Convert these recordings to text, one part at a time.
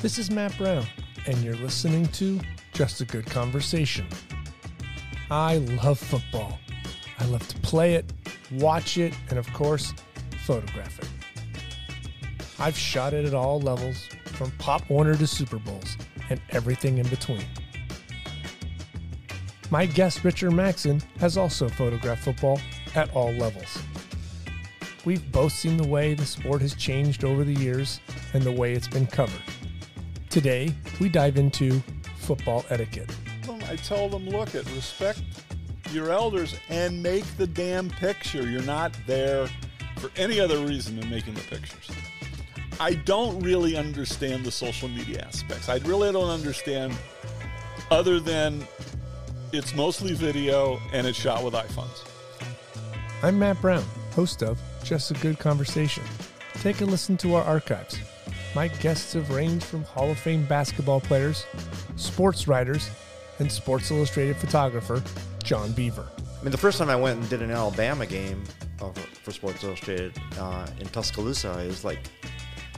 This is Matt Brown, and you're listening to Just a Good Conversation. I love football. I love to play it, watch it, and of course, photograph it. I've shot it at all levels, from Pop Warner to Super Bowls, and everything in between. My guest, Richard Mackson, has also photographed football at all levels. We've both seen the way the sport has changed over the years and the way it's been covered. Today, we dive into football etiquette. I tell them, look at respect your elders and make the damn picture. You're not there for any other reason than making the pictures. I don't really understand the social media aspects. I really don't understand other than it's mostly video and it's shot with iPhones. I'm Matt Brown, host of Just a Good Conversation. Take a listen to our archives. My guests have ranged from Hall of Fame basketball players, sports writers, and Sports Illustrated photographer John Biever. I mean, the first time I went and did an Alabama game for Sports Illustrated uh, in Tuscaloosa is like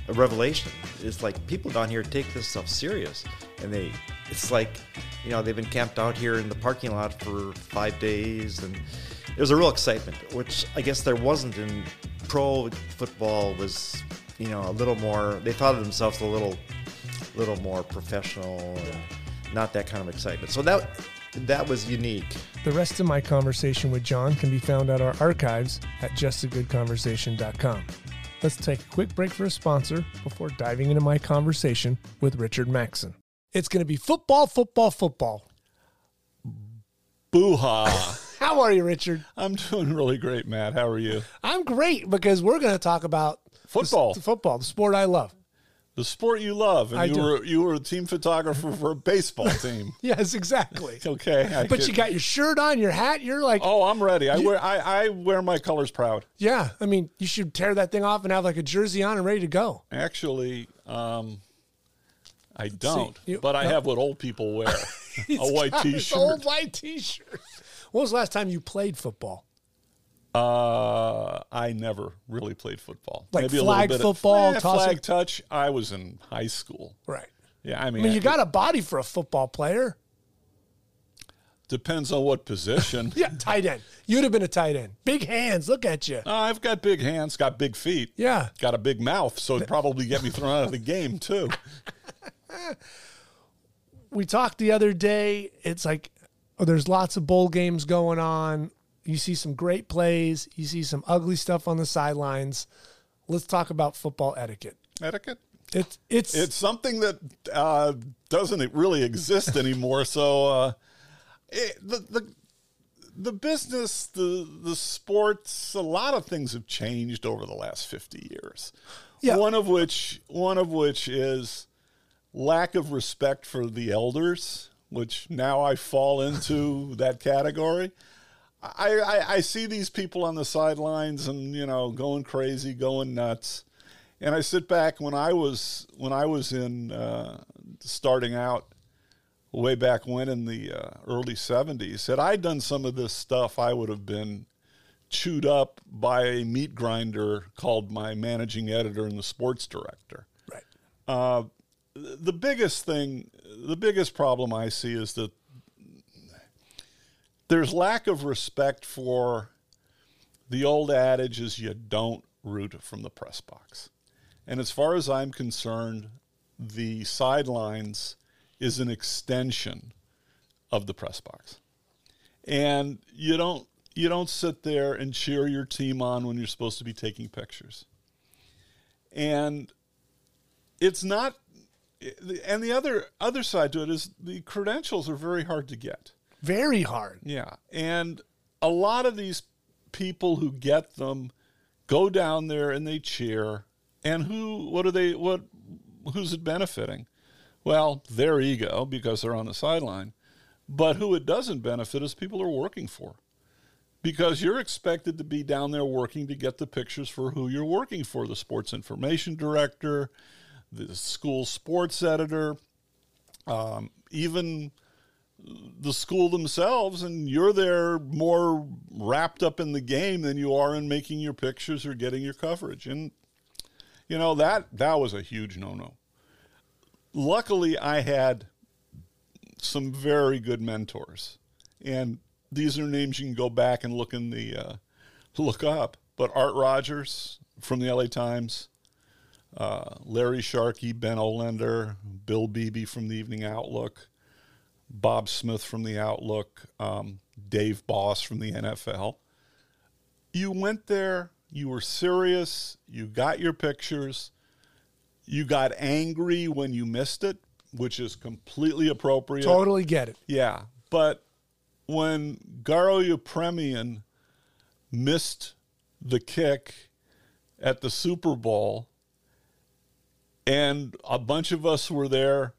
a revelation. It's like people down here take this stuff serious, and they, it's like, you know, they've been camped out here in the parking lot for five days, and there's a real excitement, which I guess there wasn't in pro football. Was you know a little more. They thought of themselves a little, little more professional, and not that kind of excitement. So that that was unique. The rest of my conversation with John can be found at our archives at justagoodconversation.com. Let's take a quick break for a sponsor before diving into my conversation with Richard Mackson. It's going to be football, football, football. Boo ha. How are you, Richard? I'm doing really great, Matt. How are you? I'm great because we're going to talk about Football. the, football, the sport I love. The sport you love, and I you do. were you were a team photographer for a baseball team. Yes, exactly. Okay, I But could- you got your shirt on, your hat. You're like, Oh, I'm ready. I wear I, I wear my colors proud. yeah. I mean, you should tear that thing off and have like a jersey on and ready to go. Actually, um, I don't, you- but I no. have what old people wear: a white T-shirt. Old white T-shirt. When was the last time you played football? Uh, I never really played football. Like a flag little bit football, tossing- flag touch. I was in high school. Right. Yeah, I mean, I mean, you got a body for a football player. depends on what position. Yeah, tight end. You'd have been a tight end. Big hands. Look at you. Uh, I've got big hands, got big feet, Yeah. got a big mouth, so it'd probably get me thrown out of the game too. We talked the other day. It's like oh, there's lots of bowl games going on. You see some great plays. You see some ugly stuff on the sidelines. Let's talk about football etiquette. Etiquette. It's it's, It's something that uh, doesn't really exist anymore. So uh, it, the the the business, the the sports, a lot of things have changed over the last fifty years. Yeah. One of which one of which is lack of respect for the elders, which now I fall into that category. I, I, I see these people on the sidelines and you know going crazy, going nuts, and I sit back when I was when I was in uh, starting out way back when in the uh, early '70s. Had I done some of this stuff, I would have been chewed up by a meat grinder called my managing editor and the sports director right. uh, the biggest thing, the biggest problem I see is that there's lack of respect for the old adage is you don't root from the press box. And as far as I'm concerned, the sidelines is an extension of the press box. And you don't you don't sit there and cheer your team on when you're supposed to be taking pictures. And it's not and the other other side to it is the credentials are very hard to get. Very hard. Yeah. And a lot of these people who get them go down there and they cheer. And who what are they what who's it benefiting? Well, their ego because they're on the sideline. But who it doesn't benefit is people are working for. Because you're expected to be down there working to get the pictures for who you're working for the sports information director, the school sports editor, um, even the school themselves, and you're there more wrapped up in the game than you are in making your pictures or getting your coverage. And you know that that was a huge no-no. luckily, I had some very good mentors, and these are names you can go back and look in the uh, look up. But Art Rogers from the LA Times, uh, Larry Sharkey, Ben Olender, Bill Beebe from the Evening Outlook, Bob Smith from the Outlook, um, Dave Boss from the NFL. You went there, you were serious, you got your pictures, you got angry when you missed it, which is completely appropriate. Totally get it. Yeah, but when Garo Yepremian missed the kick at the Super Bowl, and a bunch of us were there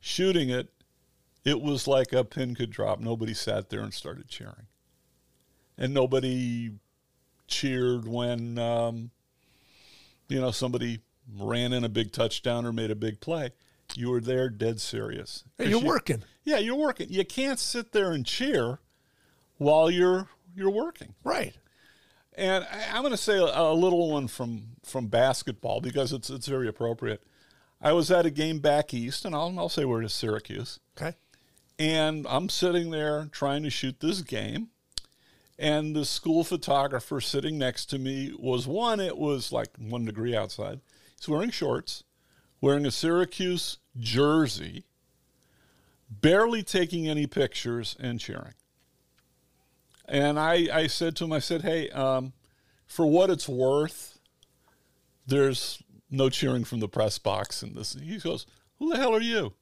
shooting it, it was like a pin could drop. Nobody sat there and started cheering, and nobody cheered when um, you know somebody ran in a big touchdown or made a big play. You were there, dead serious. Hey, you're you- working. yeah, you're working. You can't sit there and cheer while you're you're working. Right. And I, I'm going to say a, a little one from from basketball because it's it's very appropriate. I was at a game back east, and I'll I'll say we're at Syracuse, Okay. and I'm sitting there trying to shoot this game, and the school photographer sitting next to me was one. It was like one degree outside. He's wearing shorts, wearing a Syracuse jersey, barely taking any pictures and cheering. And I, I said to him, I said, hey, um, for what it's worth, there's no cheering from the press box in this. He goes, who the hell are you?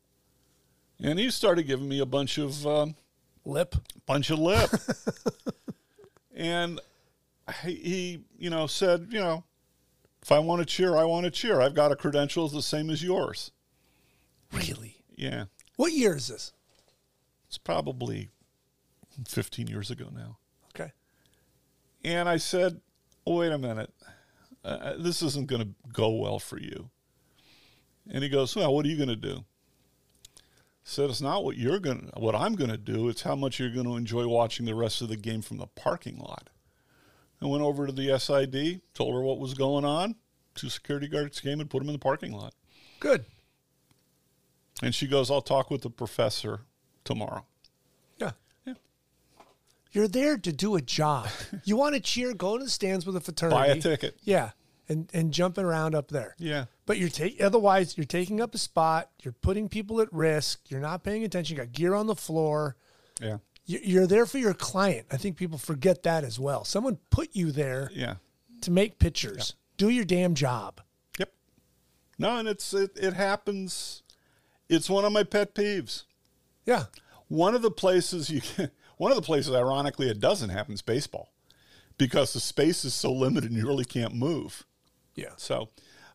And he started giving me a bunch of um, Lip. bunch of lip. and he, he, you know, said, you know, if I want to cheer, I want to cheer. I've got a credentials the same as yours. Really? Yeah. What year is this? It's probably 15 years ago now. Okay. And I said, oh, wait a minute. Uh, this isn't going to go well for you. And he goes, well, what are you going to do? I said, it's not what you're going to, what I'm going to do. It's how much you're going to enjoy watching the rest of the game from the parking lot. I went over to the SID, told her what was going on. Two security guards came and put him in the parking lot. Good. And she goes, I'll talk with the professor tomorrow. Yeah. Yeah. You're there to do a job. You want to cheer, go to the stands with a fraternity. Buy a ticket. Yeah. And and jumping around up there. Yeah. But you're taking otherwise you're taking up a spot, you're putting people at risk, you're not paying attention, you got gear on the floor. Yeah. You- You're there for your client. I think people forget that as well. Someone put you there Yeah. to make pictures. Do your damn job. Yep. No, and it's it, it happens. It's one of my pet peeves. Yeah. One of the places you can, one of the places, ironically, it doesn't happen is baseball, because the space is so limited and you really can't move. Yeah. So,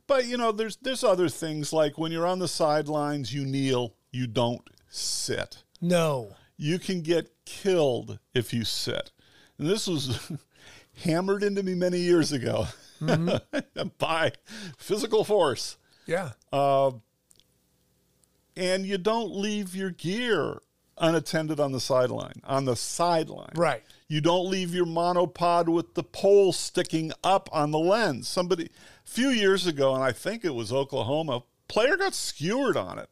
but you know, there's there's other things like when you're on the sidelines, you kneel, you don't sit. No. You can get killed if you sit. And this was hammered into me many years ago by physical force. Yeah. Uh, and you don't leave your gear unattended on the sideline. On the sideline, Right. You don't leave your monopod with the pole sticking up on the lens. Somebody, a few years ago, and I think it was Oklahoma, player got skewered on it,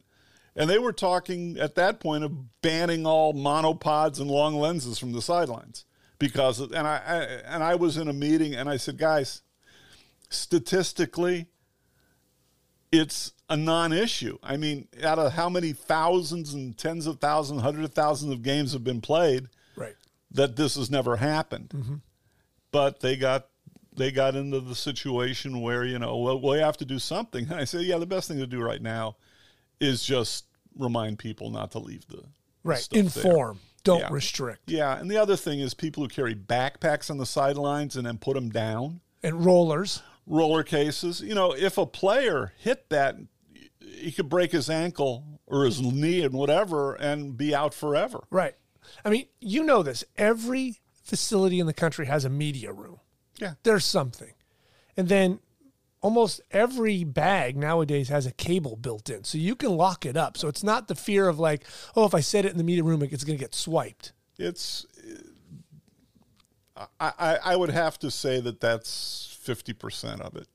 and they were talking at that point of banning all monopods and long lenses from the sidelines because. Of, and I, I and I was in a meeting, and I said, guys, statistically, it's a non-issue. I mean, out of how many thousands and tens of thousands, hundreds of thousands of games have been played, Right. that this has never happened. Mm-hmm. But they got they got into the situation where you know, well, we have to do something. And I said, yeah, the best thing to do right now is just remind people not to leave the Right. stuff there. Inform. Don't Yeah. restrict. Yeah, and the other thing is people who carry backpacks on the sidelines and then put them down And rollers. roller cases. You know, if a player hit that, he could break his ankle or his knee and whatever and be out forever. Right. I mean, you know this. Every facility in the country has a media room. Yeah. There's something. And then almost every bag nowadays has a cable built in. So you can lock it up. So it's not the fear of like, oh, if I set it in the media room, it's going to get swiped. It's, I, I, I would have to say that that's 50% of it.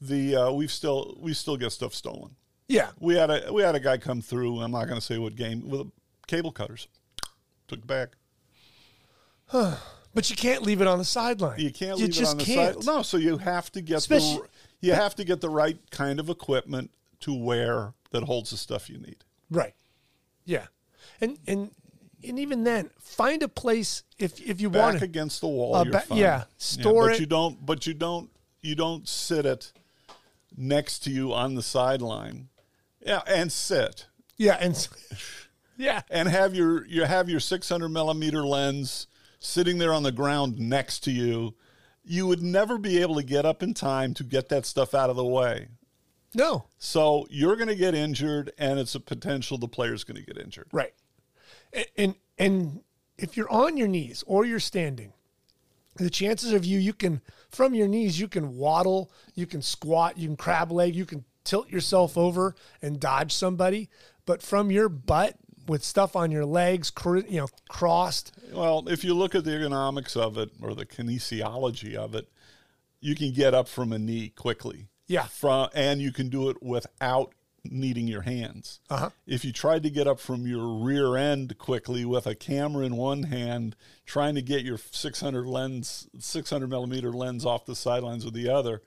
The, uh, we've still, we still get stuff stolen. Yeah. We had a we had a guy come through. I'm not going to say what game with cable cutters. Took it back. But you can't leave it on the sideline. You can't You leave just it on the can't. side. No, so you have to get Especially- the you have to get the right kind of equipment to wear that holds the stuff you need. Right. Yeah. And and and even then, find a place if if you Back want to. against the wall, Uh, ba- yeah, store but it. you don't. But you don't. You don't sit it next to you on the sideline. Yeah, and sit Yeah, and yeah, and have your you have your 600 millimeter lens sitting there on the ground next to you. You would never be able to get up in time to get that stuff out of the way. no, So you're going to get injured, and it's a potential the player's going to get injured. right. And, and and if you're on your knees or you're standing, the chances of you you can from your knees you can waddle, you can squat, you can crab leg, you can tilt yourself over and dodge somebody, but from your butt with stuff on your legs, cr- you know, crossed, Well, if you look at the ergonomics of it or the kinesiology of it, you can get up from a knee quickly. Yeah. From and you can do it without needing your hands. Uh-huh. If you tried to get up from your rear end quickly with a camera in one hand, trying to get your 600 lens, 600 millimeter lens off the sidelines with the other,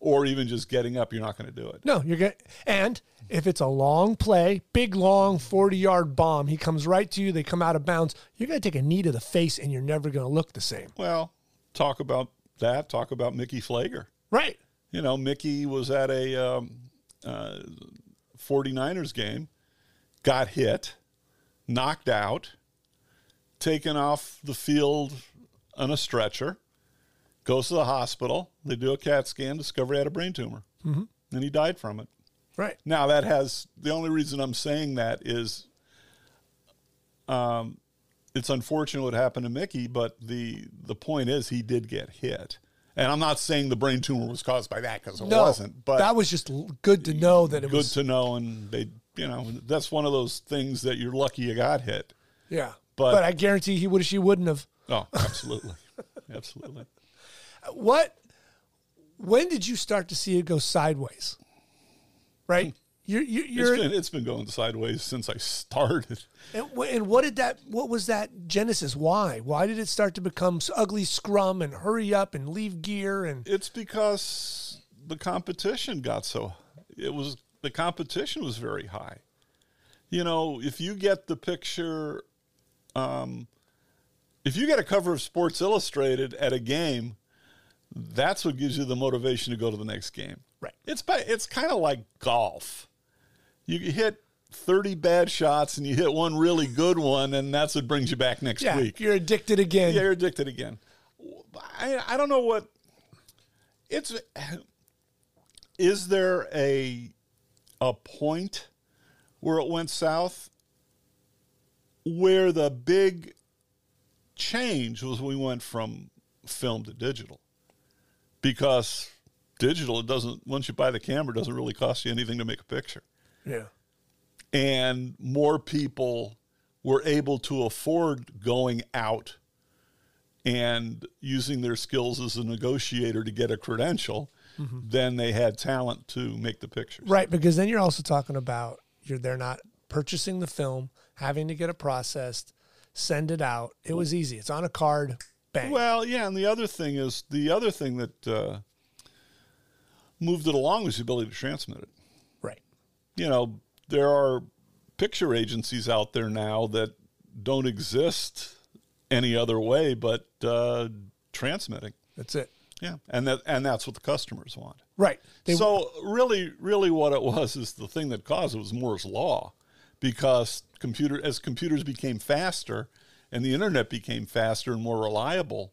or even just getting up, you're not going to do it. No, you're going and if it's a long play, big long 40 yard bomb, he comes right to you, they come out of bounds, you're going to take a knee to the face and you're never going to look the same. Well, talk about that. Talk about Mickey Pfleger. Right. you know, Mickey was at a um, uh, 49ers game, got hit, knocked out, taken off the field on a stretcher, goes to the hospital. They do a CAT scan, discover he had a brain tumor, mm-hmm. and he died from it. Right. Now that has the only reason I'm saying that is, um, it's unfortunate what happened to Mickey, but the the point is he did get hit, and I'm not saying the brain tumor was caused by that because it No, wasn't. But that was just good to know that it good was. Good to know, and they, you know, that's one of those things that you're lucky you got hit. yeah. but- But, I guarantee he would. She wouldn't have. Oh, absolutely, absolutely. What? When did you start to see it go sideways? Right. You're you're, you're It's been it's been going sideways since I started. and, and what did that? What was that genesis? Why? Why did it start to become ugly scrum and hurry up and leave gear and It's because the competition got so it was the competition was very high. You know, if you get the picture um if you get a cover of Sports Illustrated at a game, that's what gives you the motivation to go to the next game. Right. It's it's kind of like golf. You hit 30 bad shots and you hit one really good one and that's what brings you back next yeah, week. you're addicted again. Yeah, you're addicted again. I, I don't know what it's. Is there a a point where it went south? Where the big change was we went from film to digital, because digital it doesn't once you buy the camera it doesn't really cost you anything to make a picture yeah. and more people were able to afford going out and using their skills as a negotiator to get a credential mm-hmm. than they had talent to make the pictures. Right, because then you're also talking about you're they're not purchasing the film, having to get it processed, send it out. It was easy. It's on a card. Bang. Well, yeah, and the other thing is the other thing that uh, moved it along was the ability to transmit it. right. You know, there are picture agencies out there now that don't exist any other way but uh, transmitting. That's it. Yeah, and that and that's what the customers want. Right. They, so really, really, what it was is the thing that caused it was Moore's law, because computer as computers became faster and the internet became faster and more reliable.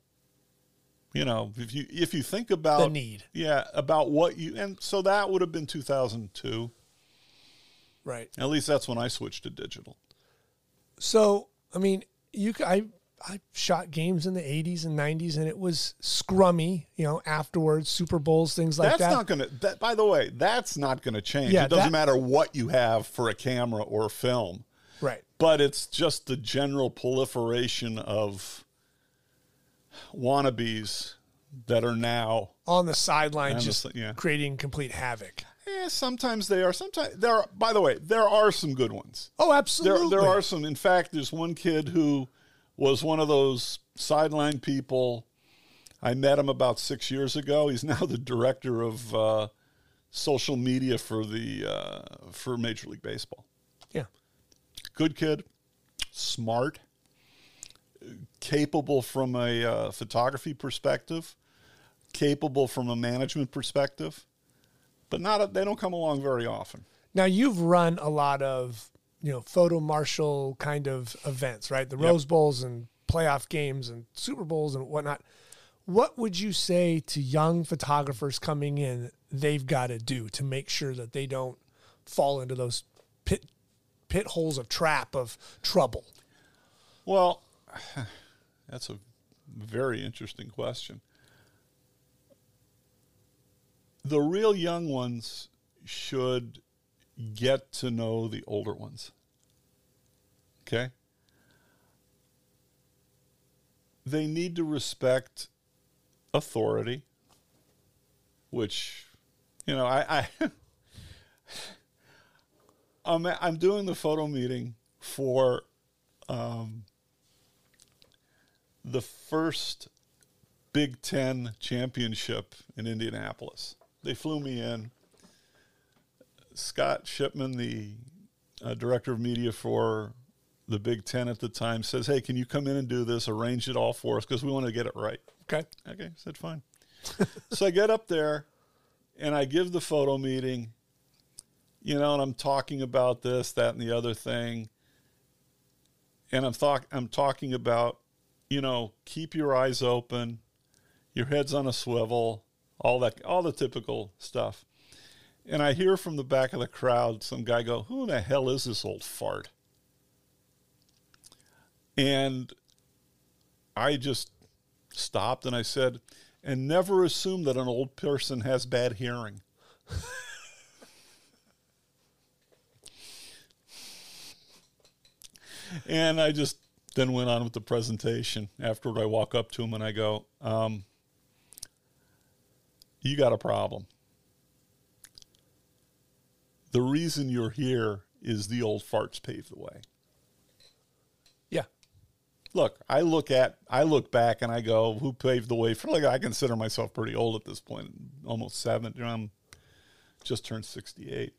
You know, if you if you think about The need. yeah, about what you and so that would have been two thousand two. right. At least that's when I switched to digital. So I mean, you i i shot games in the 80s and 90s, and it was scrummy. You know, afterwards, Super Bowls, things like that. that's not going to. That, by the way, that's not going to change. Yeah, it doesn't that- matter what you have for a camera or a film. But it's just the general proliferation of wannabes that are now On the sideline, On the just yeah. creating complete havoc. Yeah, sometimes they are. Sometimes there are. By the way, there are some good ones. Oh, There, absolutely. there are some. In fact, there's one kid who was one of those sideline people. I met him about six years ago. He's now the director of uh, social media for the uh, for Major League Baseball. Good kid, smart, capable from a uh, photography perspective, capable from a management perspective, but not. A, they don't come along very often. Now you've run a lot of you know photo marshal kind of events, right? The Yep. Rose Bowls and playoff games and Super Bowls and whatnot. What would you say to young photographers coming in they've got to do to make sure that they don't fall into those pit pit holes of trap of trouble? Well, that's a very interesting question. The real young ones should get to know the older ones. Okay? They need to respect authority, which, you know, I, I I'm, I'm doing the photo meeting for um, the first Big Ten championship in Indianapolis. They flew me in. Scott Shipman, the uh, director of media for the Big Ten at the time, says, Hey, can you come in and do this? Arrange it all for us because we want to get it right. Okay. Okay, I said fine. so I get up there and I give the photo meeting, you know, and I'm talking about this, that, and the other thing. And I'm talk I'm talking about, you know, keep your eyes open, your head's on a swivel, all that all the typical stuff. And I hear from the back of the crowd some guy go, Who the hell is this old fart? And I just stopped and I said, and never assume that an old person has bad hearing. and I just then went on with the presentation. Afterward, I walk up to him and I go, um, You got a problem. The reason you're here is the old farts paved the way Yeah. look, I look at, I look back and I go, who paved the way for? Like, I consider myself pretty old at this point, almost 70. I'm just turned sixty-eight.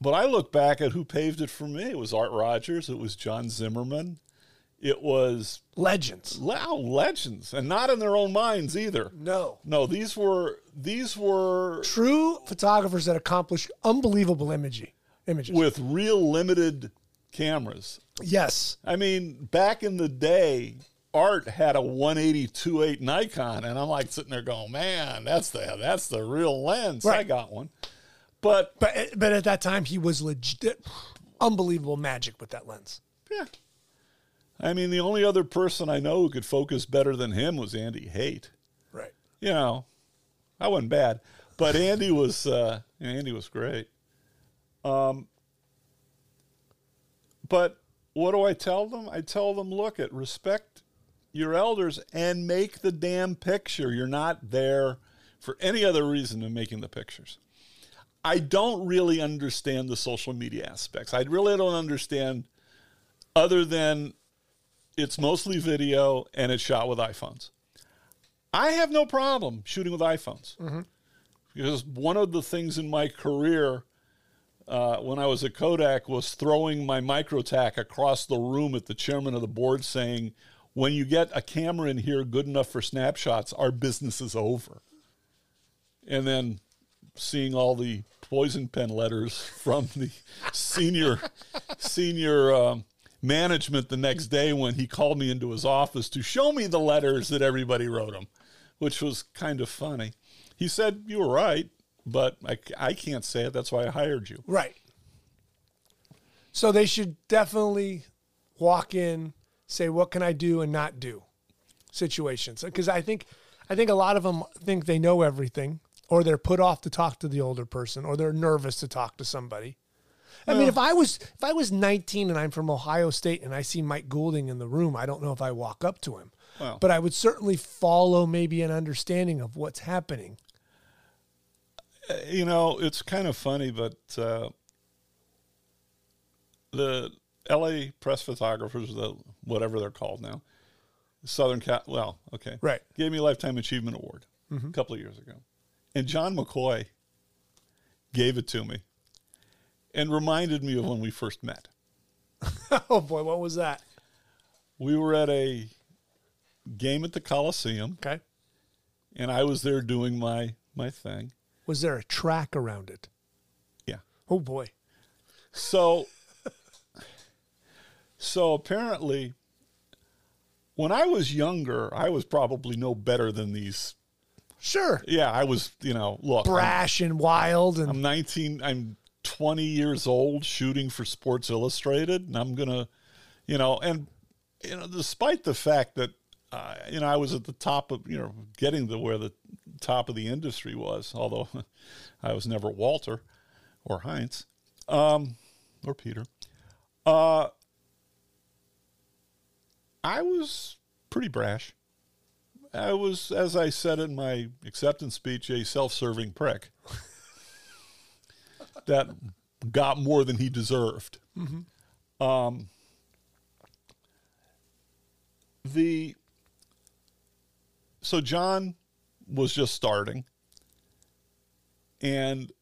But I look back at who paved it for me. It was Art Rogers. It was John Zimmerman. It was Legends. wow oh, legends, and not in their own minds either. No. No, these were these were True photographers that accomplished unbelievable imagery images. with real limited cameras. yes. I mean, back in the day, Art had a 180 Nikon, and I'm like sitting there going, "Man, that's the that's the real lens." I got one, but But but at that time he was legit unbelievable magic with that lens. yeah, I mean, the only other person I know who could focus better than him was Andy Hayt. Right. You know, I wasn't bad, but Andy was uh, Andy was great. Um, but what do I tell them? I tell them, look, at respect your elders and make the damn picture. You're not there for any other reason than making the pictures. I don't really understand the social media aspects. I really don't understand other than it's mostly video and it's shot with iPhones. I have no problem shooting with iPhones because one of the things in my career uh, when I was at Kodak was throwing my microtac across the room at the chairman of the board saying, when you get a camera in here good enough for snapshots, our business is over. And then seeing all the poison pen letters from the senior senior um, management the next day when he called me into his office to show me the letters that everybody wrote him, which was kind of funny. He said, You were right, but I, I can't say it. That's why I hired you. Right. So they should definitely walk in, say what can I do and not do situations because I think I think a lot of them think they know everything or they're put off to talk to the older person or they're nervous to talk to somebody. I mean, if I was if I was 19 and I'm from Ohio State and I see Mike Goulding in the room, I don't know if I walk up to him. Well. but I would certainly follow maybe an understanding of what's happening. you know, it's kind of funny, but uh, the L.A. press photographers, the whatever they're called now, Southern Cat, well, okay, Right. gave me a lifetime achievement award a couple of years ago, and John McCoy gave it to me, and reminded me of when we first met. oh boy, what was that? We were at a game at the Coliseum, Okay. and I was there doing my my thing. Was there a track around it? Yeah. Oh boy. So, so apparently, when I was younger, I was probably no better than these. Sure. Yeah, I was. You know, look, I'm, Brash and wild and I'm 19. I'm 20 years old, shooting for Sports Illustrated, and I'm gonna, you know, and you know, despite the fact that. Uh, you know, I was at the top of, you know, getting to where the top of the industry was, although I was never Walter or Heinz um, or Peter. Uh, I was pretty brash. I was, as I said in my acceptance speech, a self serving prick that got more than he deserved. Um, the so John was just starting, and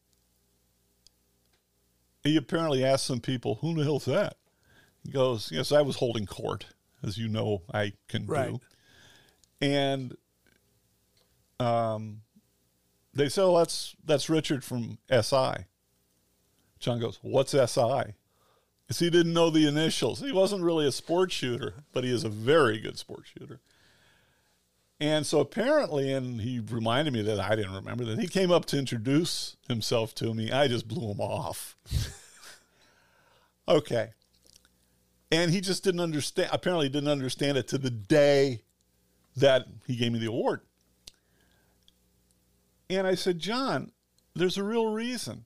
he apparently asked some people, "Who the hell's that?" He goes, "Yes, I was holding court, as you know I can Right. do." And um, they said, "Oh, that's that's Richard from SI." John goes, "What's SI?" Because he didn't know the initials. He wasn't really a sports shooter, but he is a very good sports shooter. And so apparently, and he reminded me that I didn't remember that he came up to introduce himself to me. I just blew him off. okay. And he just didn't understand, apparently, didn't understand it to the day that he gave me the award. And I said, John, there's a real reason.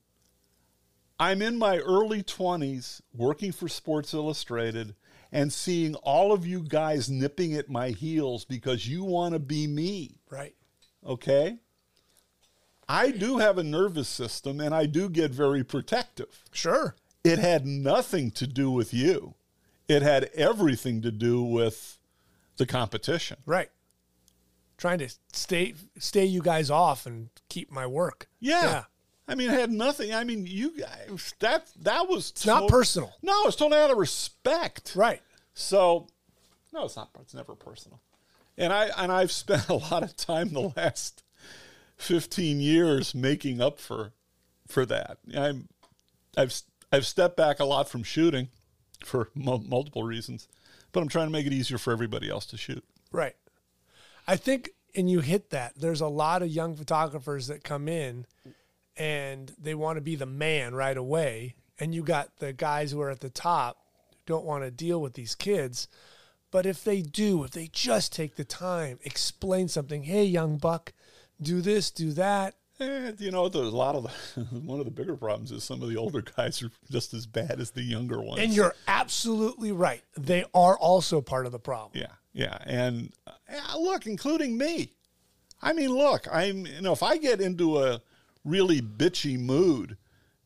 I'm in my early 20s working for Sports Illustrated and seeing all of you guys nipping at my heels because you want to be me. right. Okay? I do have a nervous system and I do get very protective. Sure. It had nothing to do with you, it had everything to do with the competition. Right. Trying to stay stay you guys off and keep my work. Yeah. Yeah. I mean, it had nothing. I mean, you guys, that that was It's not personal. No, it's totally out of respect. Right. So, no, it's not. It's never personal. And I and I've spent a lot of time the last fifteen years making up for for that. I'm I've I've stepped back a lot from shooting for mul- multiple reasons, but I'm trying to make it easier for everybody else to shoot. Right. I think, and you hit that. There's a lot of young photographers that come in and they want to be the man right away. And you got the guys who are at the top who don't want to deal with these kids. But if they do, if they just take the time, explain something, hey, young buck, do this, do that. Eh, you know, there's a lot of the, one of the bigger problems is some of the older guys are just as bad as the younger ones. And you're absolutely right. They are also part of the problem. Yeah, yeah, and uh, look, including me. I mean, look, I'm you know, if I get into a really bitchy mood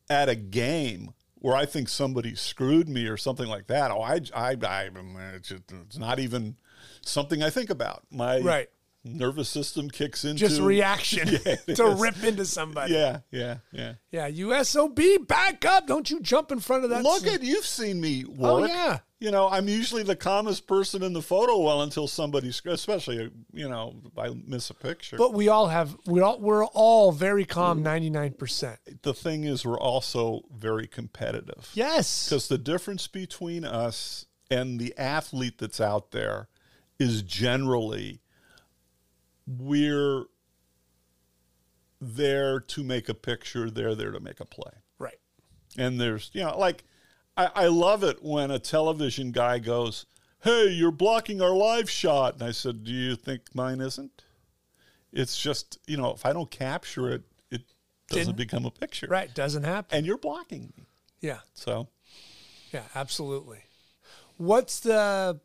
at a game where I think somebody screwed me or something like that, oh, I, I, I it's, just, it's not even something I think about. My Right. Nervous system kicks into Just reaction Yeah, to is. rip into somebody. Yeah, yeah, yeah. Yeah, you SOB, back up. Don't you jump in front of that. Look at you've seen me oh, work. Oh, yeah. You know, I'm usually the calmest person in the photo well until somebody, especially you know, I miss a picture. But we all have, we're all, we're all very calm mm. 99%. the thing is, we're also very competitive. Yes. Because the difference between us and the athlete that's out there is generally we're there to make a picture, they're there to make a play. Right. And there's, you know, like, I, I love it when a television guy goes, Hey, you're blocking our live shot. And I said, Do you think mine isn't? It's just, you know, if I don't capture it, it doesn't Didn't- become a picture. Right. Doesn't happen. And you're blocking me. Yeah. So, Yeah, absolutely. What's the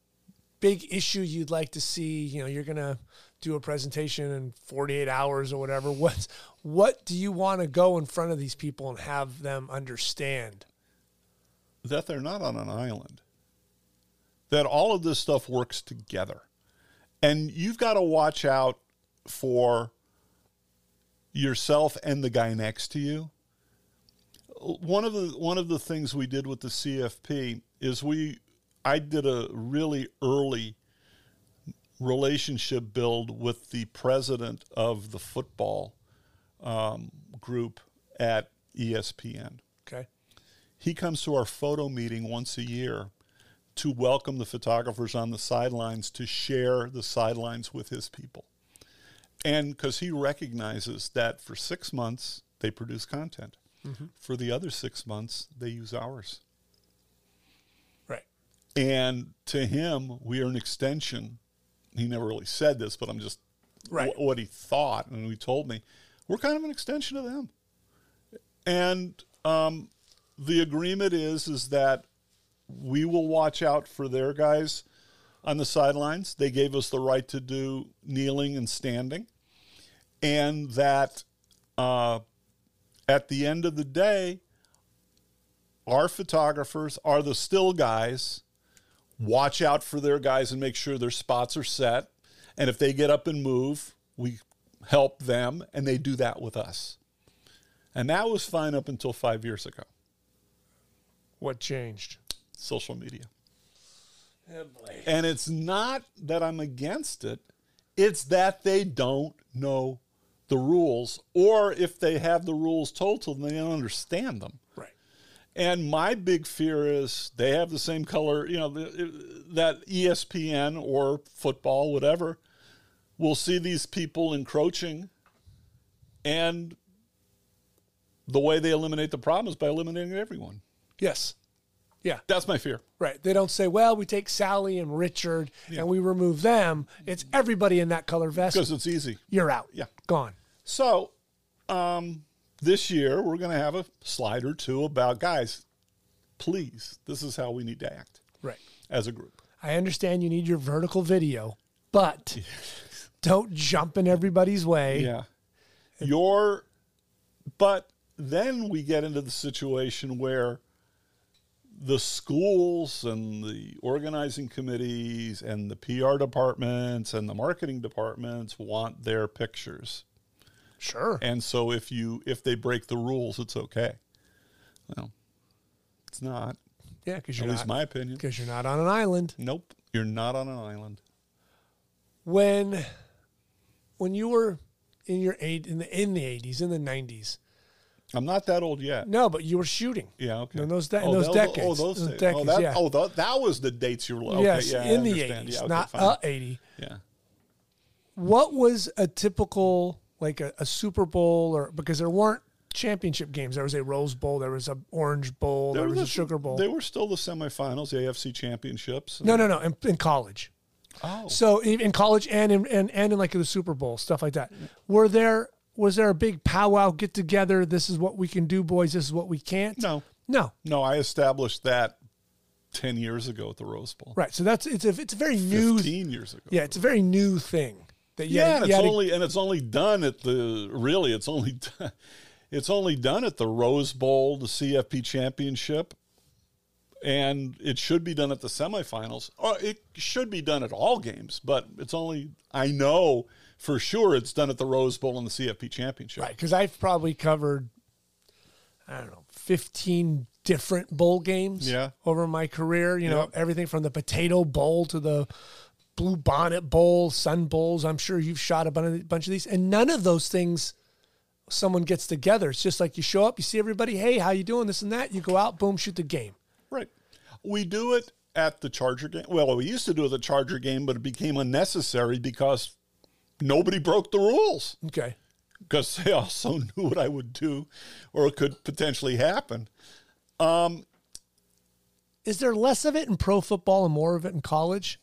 big issue you'd like to see? You know, you're going to do a presentation in 48 hours or whatever. What what do you want to go in front of these people and have them understand? that they're not on an island. That all of this stuff works together. And you've got to watch out for yourself and the guy next to you. One of the one of the things we did with the CFP is we I did a really early relationship build with the president of the football um, group at ESPN Okay. he comes to our photo meeting once a year to welcome the photographers on the sidelines to share the sidelines with his people. And because he recognizes that for six months they produce content, for the other six months they use ours. Right. And to him, we are an extension. He never really said this, but I'm just Right. wh- what he thought, and he told me we're kind of an extension of them. And um, the agreement is is that we will watch out for their guys on the sidelines. They gave us the right to do kneeling and standing, and that uh, at the end of the day, our photographers are the still guys. Watch out for their guys and make sure their spots are set. And if they get up and move, we help them, and they do that with us. And that was fine up until five years ago. What changed? Social media. Oh. And it's not that I'm against it, it's that they don't know the rules, or if they have the rules told to them, they don't understand them. Right. And my big fear is they have the same color, you know, the, that ESPN or football, whatever, will see these people encroaching. And the way they eliminate the problem is by eliminating everyone. Yes. Yeah. That's my fear. Right. They don't say, well, we take Sally and Richard and we remove them. It's everybody in that color vest. Because it's easy. You're out. Yeah. Gone. So, um, this year we're going to have a slide or two about guys. Please, this is how we need to act Right. as a group. I understand you need your vertical video, but don't jump in everybody's way. Yeah. Your, but then we get into the situation where the schools and the organizing committees and the PR departments and the marketing departments want their pictures. Sure. And so if you if they break the rules, it's okay. Well, it's not. Yeah, because At you're least not my opinion. because you're not on an island. Nope. You're not on an island. When when you were in your eight in the in the eighties, in the nineties. I'm not that old yet. No, but you were shooting. Yeah, okay. In those de- in those Oh, decades. those, Those days. decades, oh, that, yeah. oh that, that was the dates you were okay, yes, yeah, I in the understand. eighties, Yeah, okay, not eighty. Yeah. What was a typical like a, a Super Bowl or because there weren't championship games. There was a Rose Bowl, there was a Orange Bowl, there, They was were a Sugar Bowl. They were still the semifinals, the AFC championships. no, no, no, in, in college. Oh. So in, in college and in and, and in like the Super Bowl stuff like that. Were there was there a big powwow get together? This is what we can do, boys. This is what we can't. No. no. No, I established that 10 years ago at the Rose Bowl. Right. So that's it's a it's a very new. 15 years ago. Yeah, it's a very new thing. That Yeah, had- and it's only and it's only done at the really it's only it's only done at the Rose Bowl, the CFP championship, and it should be done at the semifinals. Or it should be done at all games, but it's only I know for sure it's done at the Rose Bowl and the CFP championship. Right, because I've probably covered, I don't know, 15 different bowl games Yeah. over my career. You know, everything from the Potato Bowl to the Blue Bonnet Bowl, Sun Bowls. I'm sure you've shot a bunch of, bunch of these. And none of those things someone gets together. It's just like you show up, you see everybody, hey, how you doing, this and that. You go out, boom, shoot the game. Right. We do it at the Charger game. Well, we used to do it at the Charger game, but it became unnecessary because nobody broke the rules. Okay. because they also knew what I would do or it could potentially happen. Um, Is there less of it in pro football and more of it in college?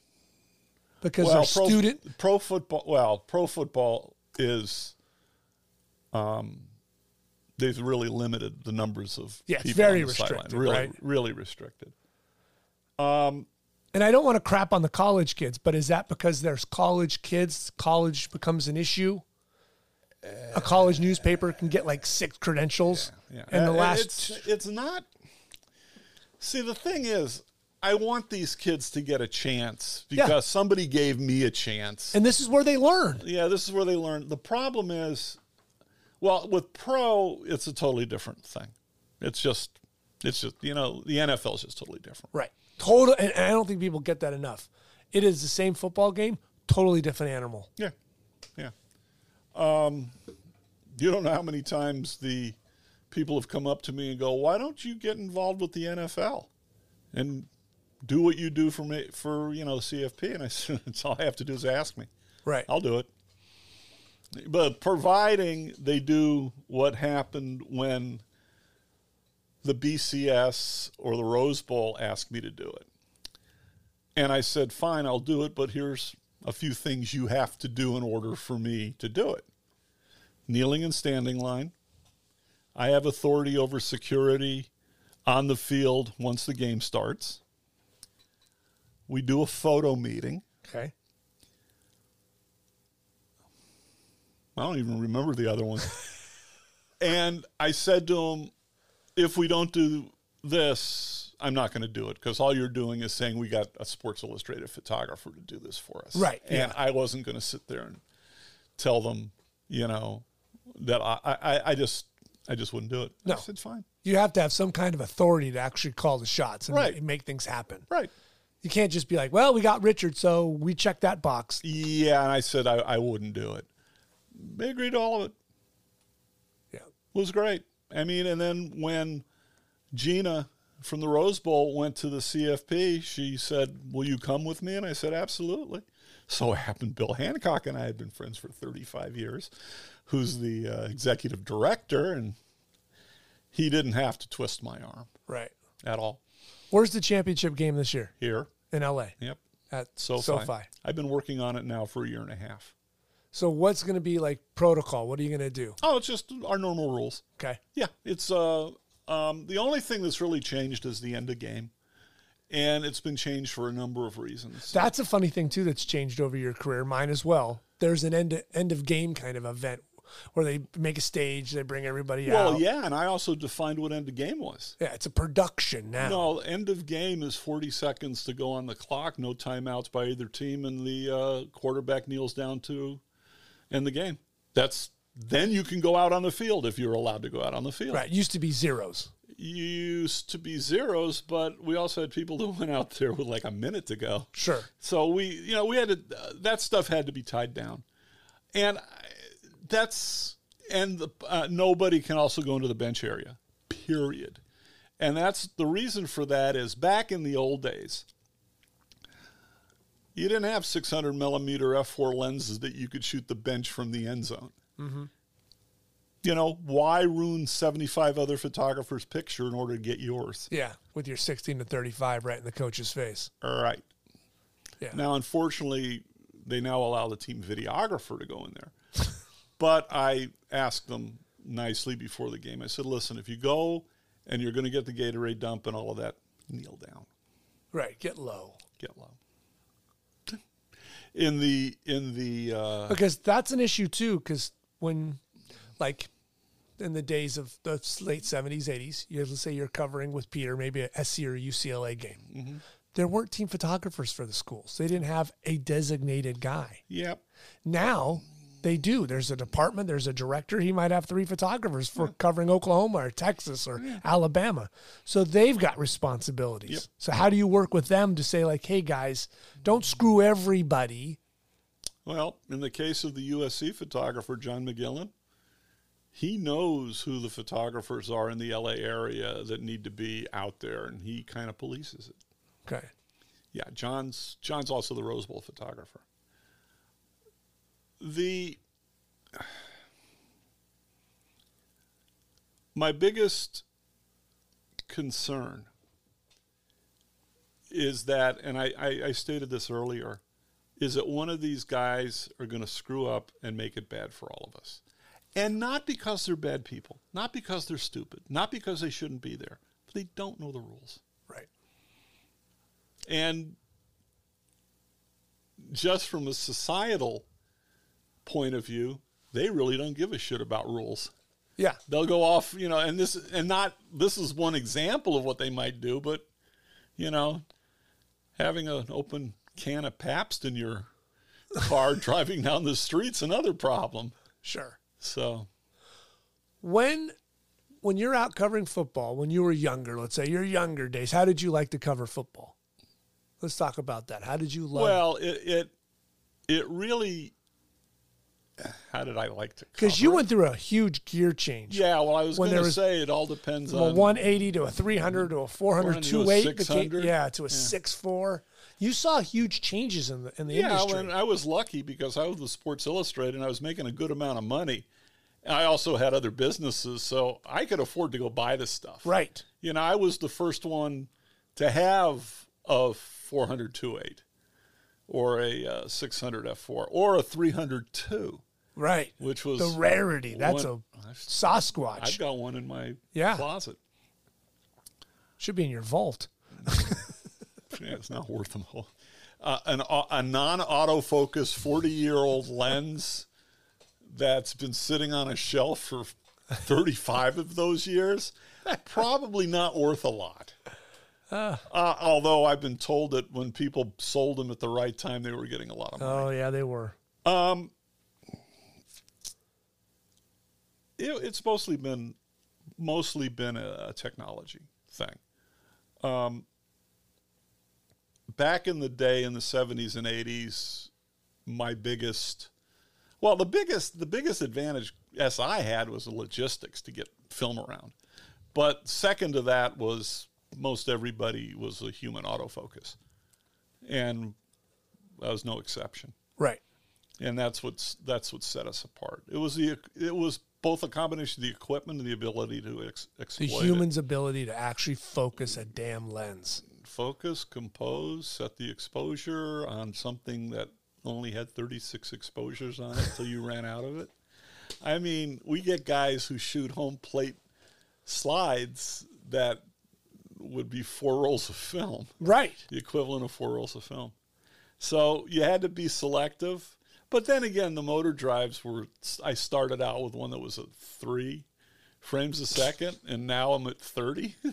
Because well, our pro, student pro football, well, pro football is, um, they've really limited the numbers of Yeah, people very on the sideline. restricted, really, right? really restricted. Um, And I don't want to crap on the college kids, but is that because there's college kids, college becomes an issue? A college newspaper can get like six credentials. Yeah. And the Uh, last it's it's not. See, the thing is, I want these kids to get a chance because Yeah. somebody gave me a chance. and this is where they learn. yeah, this is where they learn. The problem is, well, with pro, it's a totally different thing. It's just, it's just you know, the NFL is just totally different. Right. Total and and I don't think people get that enough. It is the same football game, totally different animal. Yeah, yeah. Um, you don't know how many times the people have come up to me and go, "Why don't you get involved with the NFL and do what you do for me for you know the CFP?" And I said, "That's all I have to do is ask me. Right. I'll do it." But providing they do what happened when the BCS or the Rose Bowl asked me to do it. And I said, fine, I'll do it, but here's a few things you have to do in order for me to do it kneeling and standing line. I have authority over security on the field once the game starts. We do a photo meeting. Okay. I don't even remember the other one. and I said to him, if we don't do this, I'm not going to do it because all you're doing is saying we got a Sports Illustrated photographer to do this for us. Right, And yeah. I wasn't going to sit there and tell them, you know, that I, I, I just, I just wouldn't do it. No. I said, fine. You have to have some kind of authority to actually call the shots and Right. ma- make things happen. Right. You can't just be like, well, we got Richard, so we check that box. Yeah. And I said, I, I wouldn't do it. They agreed to all of it. Yeah. It was great. I mean, and then when Gina from the Rose Bowl went to the CFP, she said, Will you come with me? And I said, Absolutely. So it happened Bill Hancock and I had been friends for 35 years, who's the uh, executive director, and he didn't have to twist my arm Right. at all Where's the championship game this year? here. In LA. Yep. At SoFi. SoFi. I've been working on it now for a year and a half. So what's going to be like protocol? What are you going to do? Oh, it's just our normal rules. Okay. Yeah, it's uh, um, the only thing that's really changed is the end of game, and it's been changed for a number of reasons. That's a funny thing too that's changed over your career, mine as well. There's an end end of game kind of event where they make a stage, they bring everybody well, out. Well, yeah, and I also defined what end of game was. Yeah, it's a production now. No, end of game is 40 seconds to go on the clock, no timeouts by either team, and the uh, quarterback kneels down to end the game. That's then you can go out on the field if you're allowed to go out on the field. Right. Used to be zeros. Used to be zeros, but we also had people that went out there with like a minute to go. Sure. So we, you know, we had to, uh, that stuff had to be tied down, and I, that's and the, uh, nobody can also go into the bench area, period. And that's the reason for that is back in the old days, you didn't have 600 millimeter f4 lenses that you could shoot the bench from the end zone. You know, why ruin 75 other photographers' picture in order to get yours? Yeah. With your 16 to 35 right in the coach's face. All right. Yeah. Now, unfortunately, they now allow the team videographer to go in there. But I asked them nicely before the game. I said, listen, if you go and you're going to get the Gatorade dump and all of that, kneel down, Right. Get low. get low. In the in the uh, Because that's an issue too. Because when, like, in the days of the late 70s, 80s, you let's say you're covering with Peter, maybe a SC or UCLA game. Mm-hmm. There weren't team photographers for the schools. They didn't have a designated guy. yep, Now they do. There's a department, there's a director. He might have three photographers for covering Oklahoma or Texas or Alabama. So they've got responsibilities. Yep. So how do you work with them to say like, "Hey guys, don't screw everybody." Well, in the case of the USC photographer John McGillen, he knows who the photographers are in the LA area that need to be out there, and he kind of polices it. Okay. Yeah, John's John's also the Rose Bowl photographer. The my biggest concern is that, and I, I, I stated this earlier, is that one of these guys are going to screw up and make it bad for all of us. And not because they're bad people, not because they're stupid, not because they shouldn't be there, but they don't know the rules. Right. And just from a societal point of view, they really don't give a shit about rules. Yeah. They'll go off, you know, and this and not this is one example of what they might do, but you know, having an open can of Pabst in your car driving down the street's another problem. Sure. So When when you're out covering football, when you were younger, let's say your younger days, how did you like to cover football? Let's talk about that. How did you love well, it it it really how did I like to Because you went through a huge gear change. Yeah, well, I was when going to say it all depends From a 180 to a 300 to a 400, 400 to a 280 became 600. yeah to a 6'4. You saw huge changes in the in the yeah, industry. when I was lucky because I was with Sports Illustrated and I was making a good amount of money. I also had other businesses, so I could afford to go buy this stuff. right. You know, I was the first one to have a 400 2.8 or a uh, 600 F4 or a 302, Right. which was the rarity. That's one- a Sasquatch. I've got one in my Yeah. closet. Should be in your vault. Yeah, it's not worth them all. Uh, an, a non-autofocus 40-year-old lens that's been sitting on a shelf for 35 of those years, probably not worth a lot. Uh, although I've been told that when people sold them at the right time, they were getting a lot of money. Oh yeah, they were. It, it's mostly been mostly been a, a technology thing. Um, back in the day in the 70s and 80s, my biggest well, the biggest the biggest advantage SI had was the logistics to get film around. But second to that was most everybody was a human autofocus. And that was no exception Right. and that's what's that's what set us apart. It was the it was both a combination of the equipment and the ability to ex, The exploit human's ability to actually focus a damn lens. focus, compose, set the exposure on something that only had 36 exposures on it until you ran out of it. I mean, we get guys who shoot home plate slides that would be four rolls of film. Right. the equivalent of four rolls of film. So you had to be selective. But then again, the motor drives were, I started out with one that was at three frames a second, and now I'm at 30.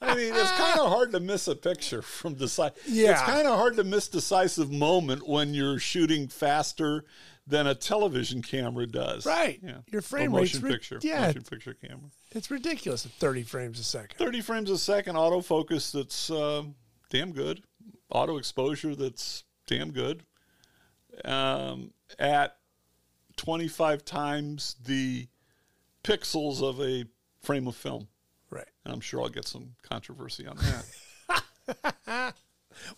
I mean, it's kind of hard to miss a picture from decisive. Yeah. It's kind of hard to miss decisive moment when you're shooting faster than a television camera does. Right. Yeah. Your frame Or rate's motion ri- picture. yeah. Motion picture camera. It's ridiculous at 30 frames a second. 30 frames a second autofocus that's uh, damn good auto exposure that's damn good um, at 25 times the pixels of a frame of film Right. and i'm sure i'll get some controversy on that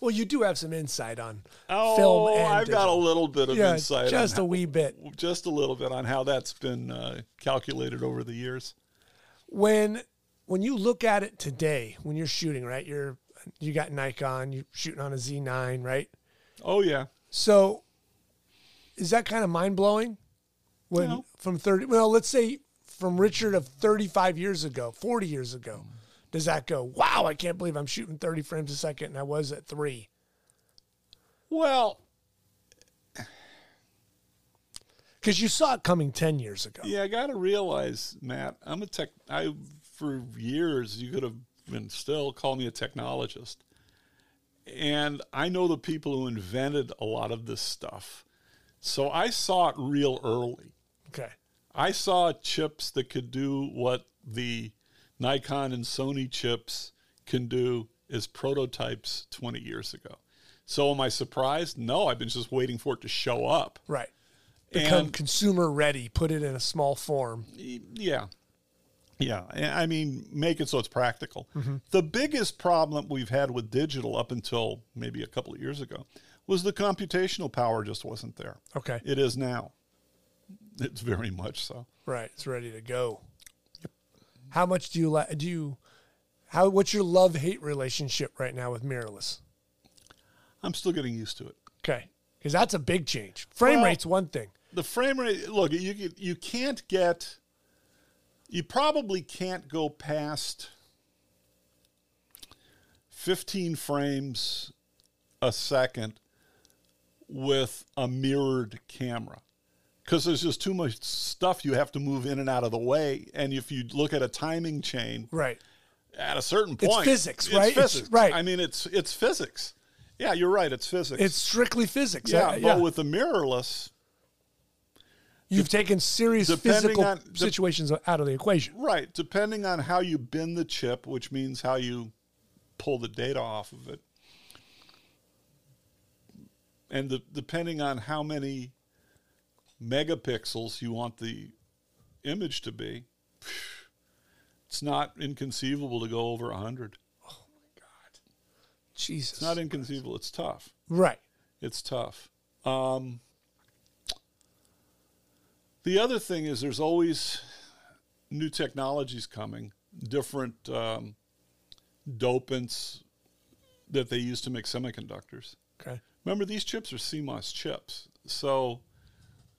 Well, you do have some insight on oh film and i've got a little bit of yeah, insight just a wee bit. just a little bit on how that's been uh, calculated over the years when when you look at it today, when you're shooting, right? You're you got Nikon, you're shooting on a Z9, right? oh yeah So is that kind of mind blowing? When No. from 30 well, let's say from Richard of 35 years ago, 40 years ago. Does that go, wow, I can't believe I'm shooting 30 frames a second and I was at 3. well Cuz you saw it coming 10 years ago. Yeah, I got to realize, Matt, I'm a tech. I for years you could have been still call me a technologist, and I know the people who invented a lot of this stuff. So I saw it real early. Okay. I saw chips that could do what the Nikon and Sony chips can do as prototypes 20 years ago. So am I surprised? No, I've been just waiting for it to show up. Right. Become And- consumer ready, put it in a small form. Yeah. Yeah. I I mean, make it so it's practical. Mm-hmm. The biggest problem we've had with digital up until maybe a couple of years ago was the computational power just wasn't there. Okay. It is now. It's very much so. Right, it's ready to go. How much do you like? Do you? How? What's your love hate relationship right now with mirrorless? I'm still getting used to it. Okay, because that's a big change. Frame Well- rate's one thing. The frame rate, look, you you can't get, you probably can't go past 15 frames a second with a mirrored camera because there's just too much stuff you have to move in and out of the way. And if you look at a timing chain, Right. at a certain It's point, physics, right? It's- physics. right. I mean, it's it's physics. Yeah, you're right. It's physics. It's strictly physics. yeah, Uh, but with the mirrorless, You've taken serious physical on- de- situations out of the equation. right? Depending on how you bend the chip, which means how you pull the data off of it, and the, depending on how many megapixels you want the image to be, it's not inconceivable to go over hundred. Oh my God. Jesus. It's not inconceivable. It's tough. right. It's tough. Um, the other thing is there's always new technologies coming, different um, dopants that they use to make semiconductors. Okay. Remember, these chips are CMOS chips, so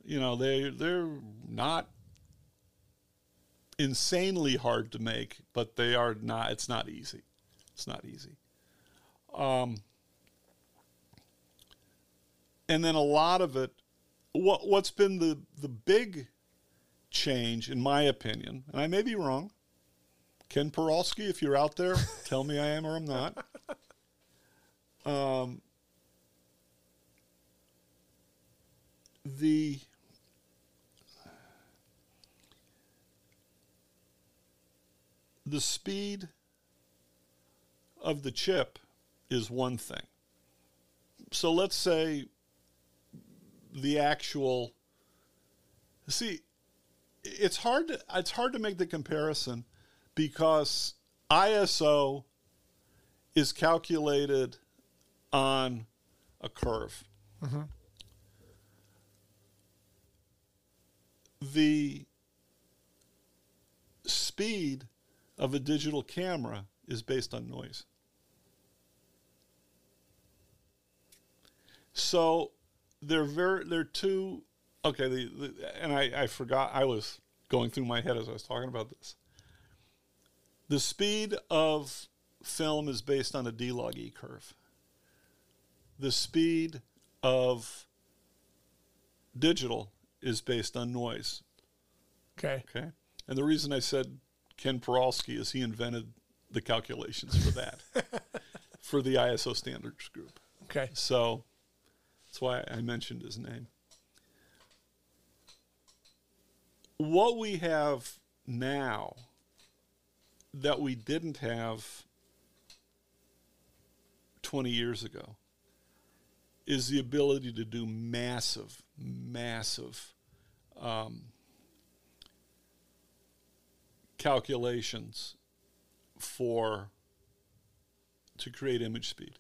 you know they they're not insanely hard to make, but they are not. It's not easy. It's not easy. Um, and then a lot of it, what what's been the the big change, in my opinion, and I may be wrong. Ken Parulski, if you're out there, tell me I am or I'm not. Um, the the speed of the chip is one thing. So let's say the actual see it's hard to it's hard to make the comparison because ISO is calculated on a curve. Mm-hmm. The speed of a digital camera is based on noise. So they're very they're two okay the, the, and I, I forgot I was going through my head as I was talking about this. The speed of film is based on a D log E curve. The speed of digital is based on noise. Okay. Okay. And the reason I said Ken Parulski is he invented the calculations for that, for the ISO standards group. Okay. So that's why I mentioned his name. What we have now that we didn't have 20 years ago is the ability to do massive, massive um, calculations for to create image speed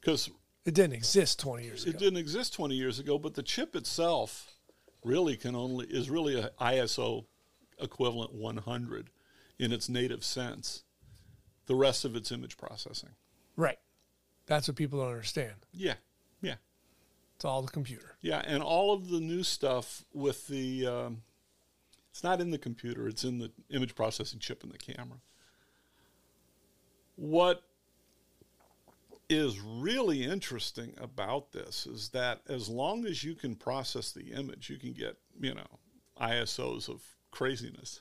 because It didn't exist 20 years ago. it didn't exist 20 years ago, but the chip itself really can only is really a ISO equivalent 100 in its native sense. The rest of it's image processing. Right. That's what people don't understand. Yeah, yeah, It's all the computer. yeah, and all of the new stuff with the um, it's not in the computer; it's in the image processing chip in the camera. What is really interesting about this is that as long as you can process the image, you can get, you know, ISOs of craziness.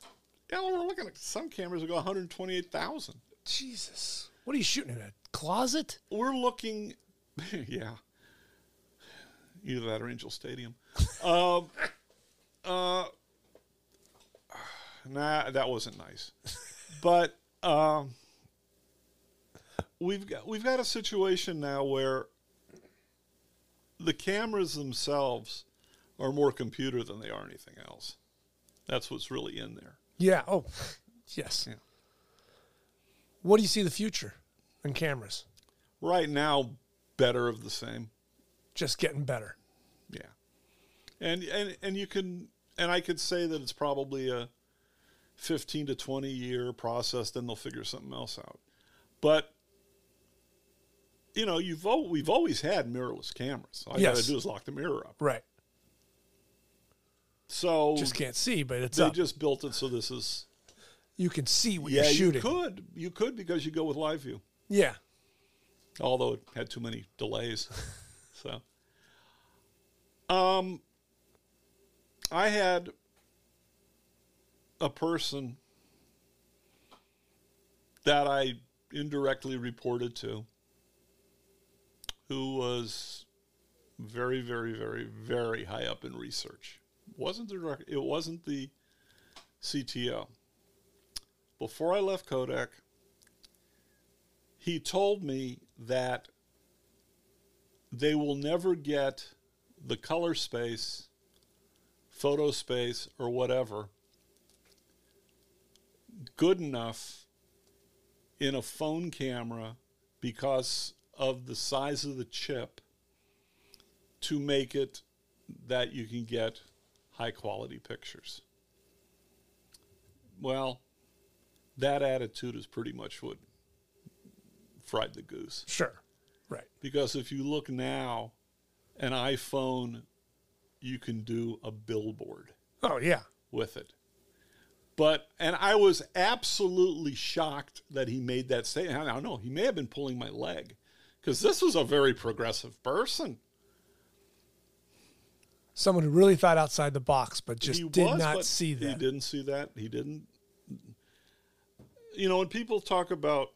Yeah, we're looking at some cameras that go 128,000. Jesus. What are you shooting in a closet? We're looking, yeah, either that or Angel Stadium. um, uh, nah, that wasn't nice. But um, we've got we've got a situation now where the cameras themselves are more computer than they are anything else. That's what's really in there. Yeah. Oh, yes. Yeah. What do you see the future in cameras? Right now, better of the same. Just getting better. Yeah. And and and you can and I could say that it's probably a 15 to 20 year process then they'll figure something else out. But you know, you've al- we've always had mirrorless cameras. All you got to do is lock the mirror up. Right. So Just can't see, but it's they up. just built it so this is you can see what yeah, you're shooting. you could. You could because you go with live view. Yeah. Although it had too many delays. so Um, I had a person that I indirectly reported to who was very, very, very, very high up in research. wasn't the it wasn't the CTO. Before I left Kodak, he told me that they will never get the color space, photo space, or whatever good enough in a phone camera because of the size of the chip to make it that you can get high quality pictures. Well, that attitude is pretty much what fried the goose. Sure. Right. Because if you look now, an iPhone, you can do a billboard Oh yeah. with it. But and I was absolutely shocked that he made that statement. I don't know. He may have been pulling my leg because this was a very progressive person. Someone who really thought outside the box, but just he did was, not see that. He didn't see that. He didn't. You know, when people talk about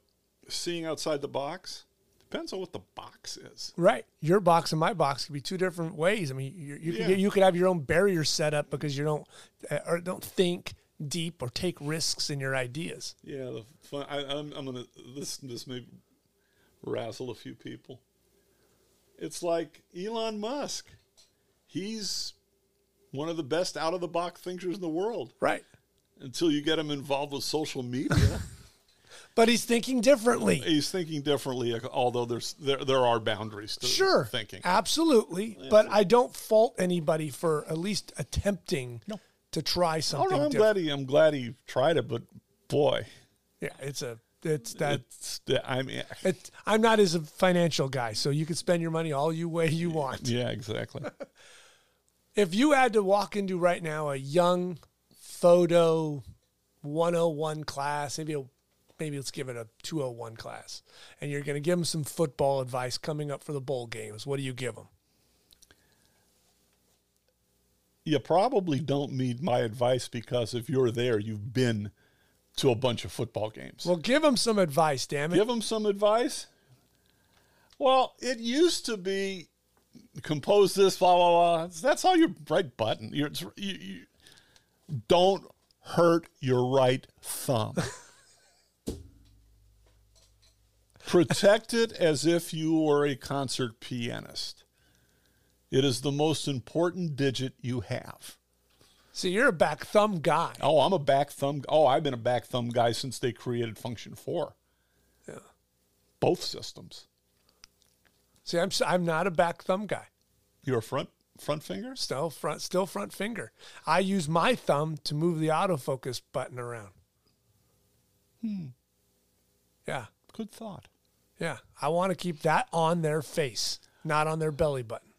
seeing outside the box, depends on what the box is. Right. Your box and my box could be two different ways. I mean, you, you, Yeah. could, you could have your own barrier set up because you don't uh, or don't think deep or take risks in your ideas. Yeah, the fun, I, I'm, I'm gonna this this may razzle a few people. It's like Elon Musk. He's one of the best out of the box thinkers in the world. Right. Until you get him involved with social media, But he's thinking differently. he's thinking differently. Although there's there there are boundaries to Sure. thinking. Absolutely. But I don't fault anybody for at least attempting to try oh, something. Oh something no, I'm different. glad he I'm glad he tried it, but boy, Yeah, it's a it's that it's I mean, it, I'm not as a financial guy, so you can spend your money all you way you want. yeah, exactly. If you had to walk into right now a young photo 101 class, maybe a, maybe let's give it a 201 class, and you're going to give them some football advice coming up for the bowl games, what do you give them? you probably don't need my advice because if you're there, you've been to a bunch of football games. Well, give them some advice, damn it. Give them some advice. Well, it used to be compose this, blah blah blah. That's all your right button. You're, you, you don't hurt your right thumb. Protect it as if you were a concert pianist. It is the most important digit you have. So you're a back thumb guy. Oh, I'm a back thumb. Oh, I've been a back thumb guy since they created Function 4. Yeah. Both systems. See, I'm I'm not a back thumb guy. Your front front finger. Still front, still front finger. I use my thumb to move the autofocus button around. Hmm. Yeah, Good thought. Yeah. I want to keep that on their face, not on their belly button.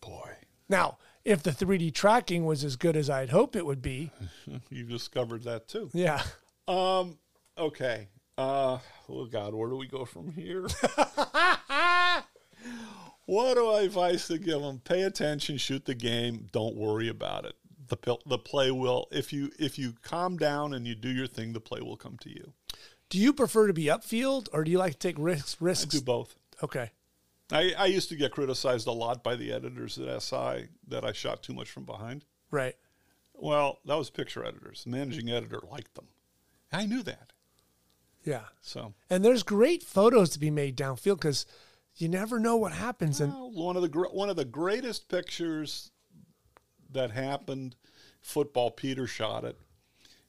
Boy, Now, if the 3D tracking was as good as I'd hope it would be, you discovered that too. yeah. Um, okay. Uh, oh God, where do we go from here? what do I advise to give them? Pay attention, shoot the game, don't worry about it. The the play will if you if you calm down and you do your thing, the play will come to you. Do you prefer to be upfield or do you like to take risks? risks? I do both. Okay. I, I used to get criticized a lot by the editors at SI that I shot too much from behind. Right. Well, that was picture editors. The managing editor liked them. I knew that. Yeah. So And there's great photos to be made downfield because you never know what happens. And well, one of the gr- one of the greatest pictures that happened, football. Peter shot it.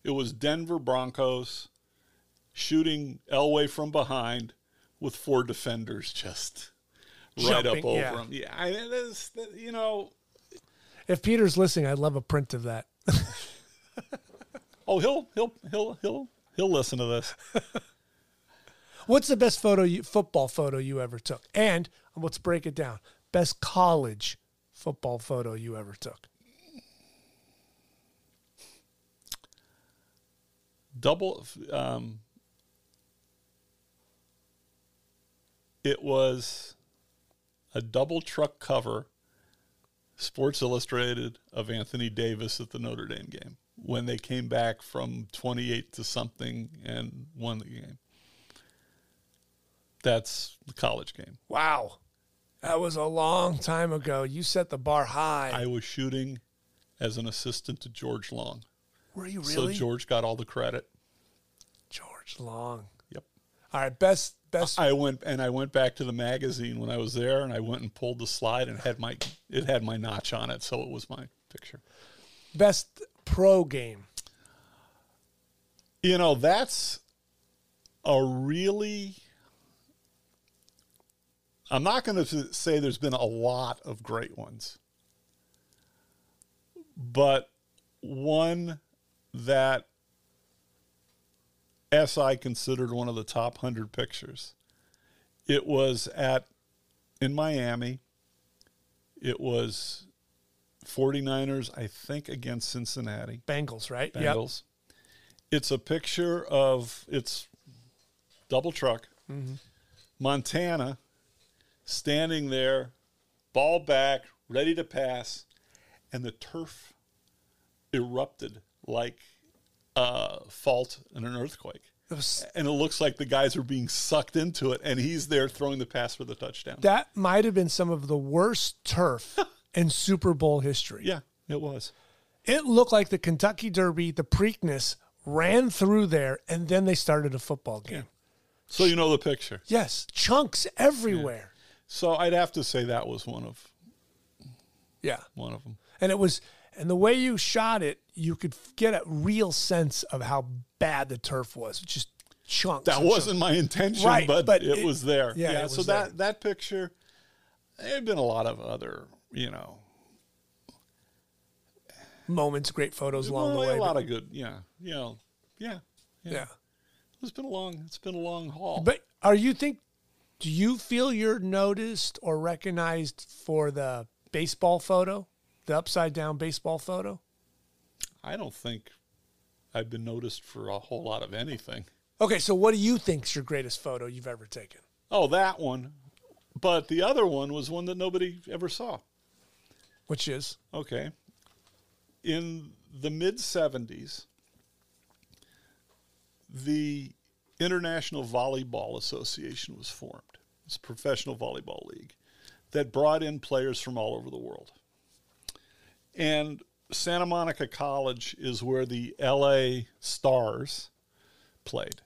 It was Denver Broncos shooting Elway from behind with four defenders just right up over yeah. him. Yeah, I mean, this, you know, if Peter's listening, I'd love a print of that. oh, he'll he'll he'll he'll he'll listen to this. What's the best photo you, football photo you ever took? And let's break it down. Best college football photo you ever took. double um, it was a double truck cover Sports Illustrated of Anthony Davis at the Notre Dame game when they came back from 28 to something and won the game. That's the college game. Wow. That was a long time ago. You set the bar high. I was shooting as an assistant to George Long. Were you really? So George got all the credit. George Long. Yep. All right, best best I went and I went back to the magazine when I was there and I went and pulled the slide and had my it had my notch on it, so it was my picture. best pro game. You know, that's a really I'm not going to say there's been a lot of great ones. But one that SI considered one of the top 100 pictures. It was at in Miami. It was 49ers, I think, against Cincinnati. Bengals, right? Yep. Bengals. It's a picture of it's double truck. Mm-hmm. Montana standing there, ball back, ready to pass, and the turf erupted like a fault in an earthquake. It was- And it looks like the guys are being sucked into it, and he's there throwing the pass for the touchdown. that might have been some of the worst turf in Super Bowl history. yeah, it was. It looked like the Kentucky Derby, the Preakness ran through there, and then they started a football game. So you know the picture. Yes, chunks everywhere. So I'd have to say that was one of Yeah. one of them. And it was, and the way you shot it, you could get a real sense of how bad the turf was. Just chunks. That wasn't my intention, Right, but, but it, it- was there. yeah, Yeah. so that that picture, there had been a lot of other, you know, moments, great photos along the way. a lot of good. Yeah, you know, yeah, yeah. yeah. It's been a long. It's been a long haul. But are you think? Do you feel you're noticed or recognized for the baseball photo, the upside down baseball photo? I don't think I've been noticed for a whole lot of anything. Okay, so what do you think's your greatest photo you've ever taken? Oh, that one. But the other one was one that nobody ever saw. Which is Okay. In the mid 70s, the International Volleyball Association was formed. It's a professional volleyball league that brought in players from all over the world. And Santa Monica College is where the LA Stars played.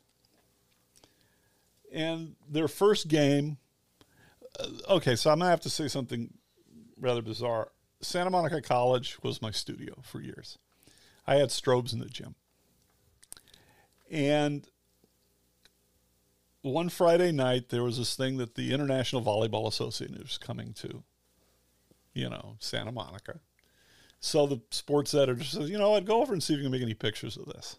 And their first game, uh, okay, so I'm going to have to say something rather bizarre. Santa Monica College was my studio for years. I had strobes in the gym. And one Friday night, there was this thing that the International Volleyball Association was coming to, you know, Santa Monica. So the sports editor says, you know what, go over and see if you can make any pictures of this.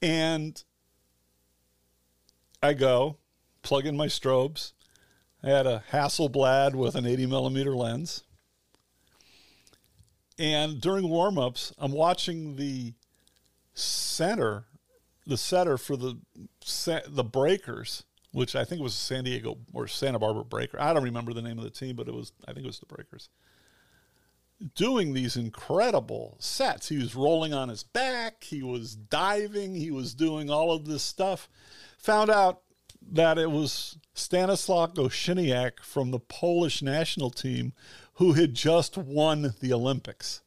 And I go, plug in my strobes. I had a Hasselblad with an 80 millimeter lens. And during warm ups, I'm watching the center, the setter for the the Breakers, which I think was San Diego or Santa Barbara Breaker. I don't remember the name of the team, but it was I think it was the Breakers. Doing these incredible sets. He was rolling on his back, he was diving, he was doing all of this stuff. Found out that it was Stanislaw Gościniak from the Polish national team who had just won the Olympics.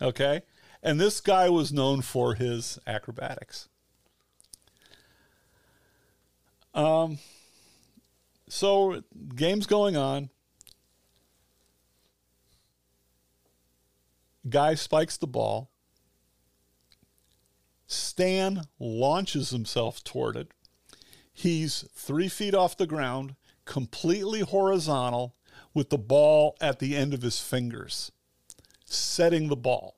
Okay? And this guy was known for his acrobatics. Um, so, game's going on. Guy spikes the ball. Stan launches himself toward it. He's three feet off the ground, completely horizontal, with the ball at the end of his fingers, setting the ball.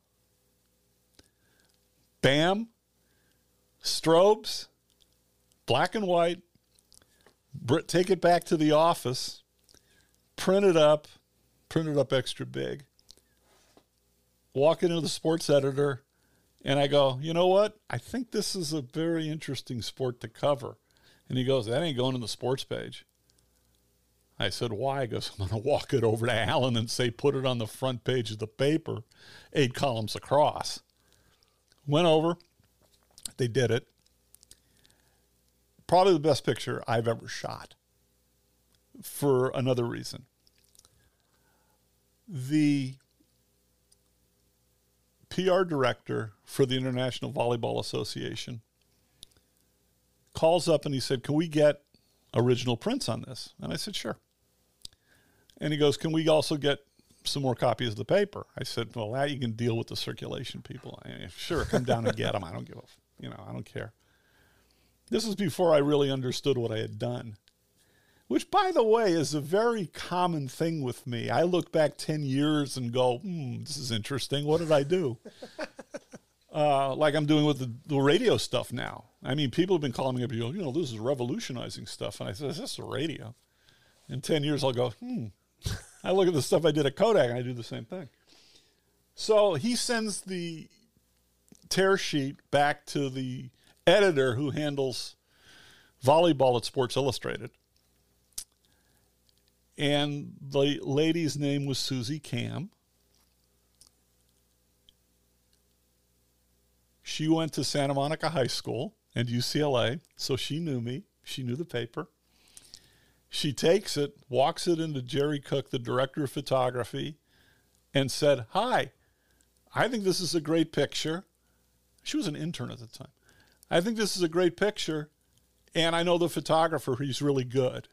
Bam, strobes, black and white. Take it back to the office, print it up, print it up extra big. Walk into the sports editor, and I go, you know what? I think this is a very interesting sport to cover. And he goes, that ain't going in the sports page. I said, why? He goes, I'm going to walk it over to Alan and say, put it on the front page of the paper, eight columns across. Went over. They did it. Probably the best picture I've ever shot for another reason. The PR director for the International Volleyball Association calls up and he said, Can we get original prints on this? And I said, Sure. And he goes, Can we also get some more copies of the paper? I said, Well, that you can deal with the circulation people. Sure, come down and get them. I don't give a, you know, I don't care. This is before I really understood what I had done, which, by the way, is a very common thing with me. I look back 10 years and go, hmm, this is interesting. What did I do? uh, like I'm doing with the, the radio stuff now. I mean, people have been calling me up, you know, you know, this is revolutionizing stuff. And I said, is this the radio? In 10 years, I'll go, hmm. I look at the stuff I did at Kodak and I do the same thing. So he sends the tear sheet back to the editor who handles volleyball at Sports Illustrated. And the lady's name was Susie Cam. She went to Santa Monica High School and UCLA, so she knew me. She knew the paper. She takes it, walks it into Jerry Cook, the director of photography, and said, Hi, I think this is a great picture. She was an intern at the time. I think this is a great picture, and I know the photographer, he's really good.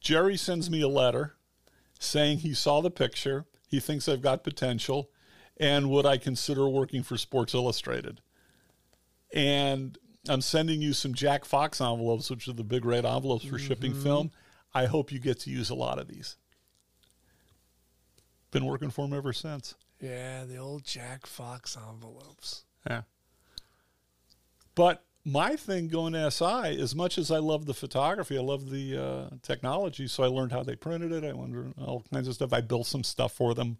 Jerry sends me a letter saying he saw the picture, he thinks I've got potential, and would I consider working for Sports Illustrated? And I'm sending you some Jack Fox envelopes, which are the big red envelopes for shipping mm-hmm. film. I hope you get to use a lot of these. Been working for him ever since. Yeah, the old Jack Fox envelopes. Yeah. But my thing going to SI, as much as I love the photography, I love the uh, technology. So I learned how they printed it. I learned all kinds of stuff. I built some stuff for them,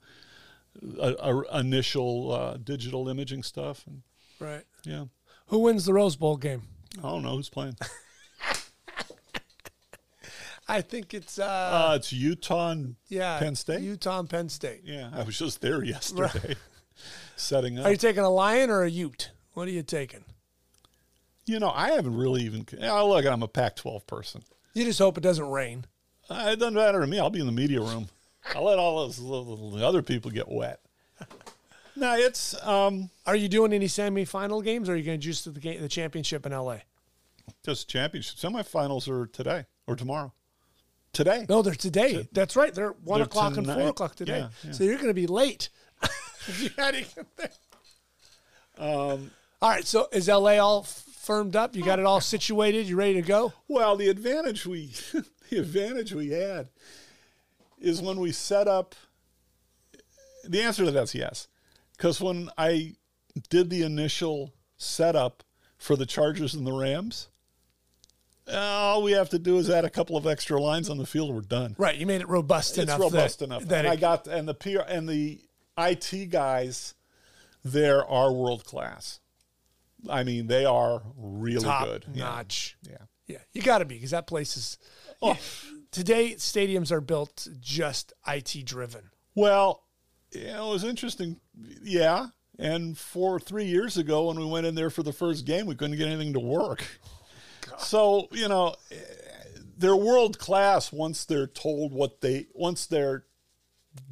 uh, uh, initial uh, digital imaging stuff. And Right. yeah, Who wins the Rose Bowl game? I don't know who's playing. I think it's uh, Uh, it's Utah and yeah, Penn State. Utah and Penn State. yeah, I was just there yesterday, setting up. Are you taking a lion or a Ute? What are you taking? You know, I haven't really even. Oh, look, I'm a Pac-12 person. You just hope it doesn't rain. Uh, it doesn't matter to me. I'll be in the media room. I'll let all those little, the other people get wet. No, it's um, Are you doing any semifinal games, or are you going to juice to the game, the championship in L.A.? just championship. Semifinals are today or tomorrow. Today. No, they're today. That's right. They're one They're o'clock and four o'clock today. Yeah, yeah. So you're going to be late. if you had to there. Um, All right. So is L.A. all firmed up? You got it all situated? You ready to go? Well, the advantage we the advantage we had is when we set up. The answer to that's yes, because when I did the initial setup for the Chargers and the Rams, all we have to do is add a couple of extra lines on the field. We're done. Right. You made it robust It's enough. robust that, enough. That and I got and the PR and the IT guys there are world class. I mean, they are really top good. Notch. Yeah. Yeah, you got to be because that place is. Oh. Today, stadiums are built just IT driven. Well, yeah, it was interesting. Yeah. And for three years ago, when we went in there for the first game, we couldn't get anything to work. So, you know, they're world class once they're told what they, once they're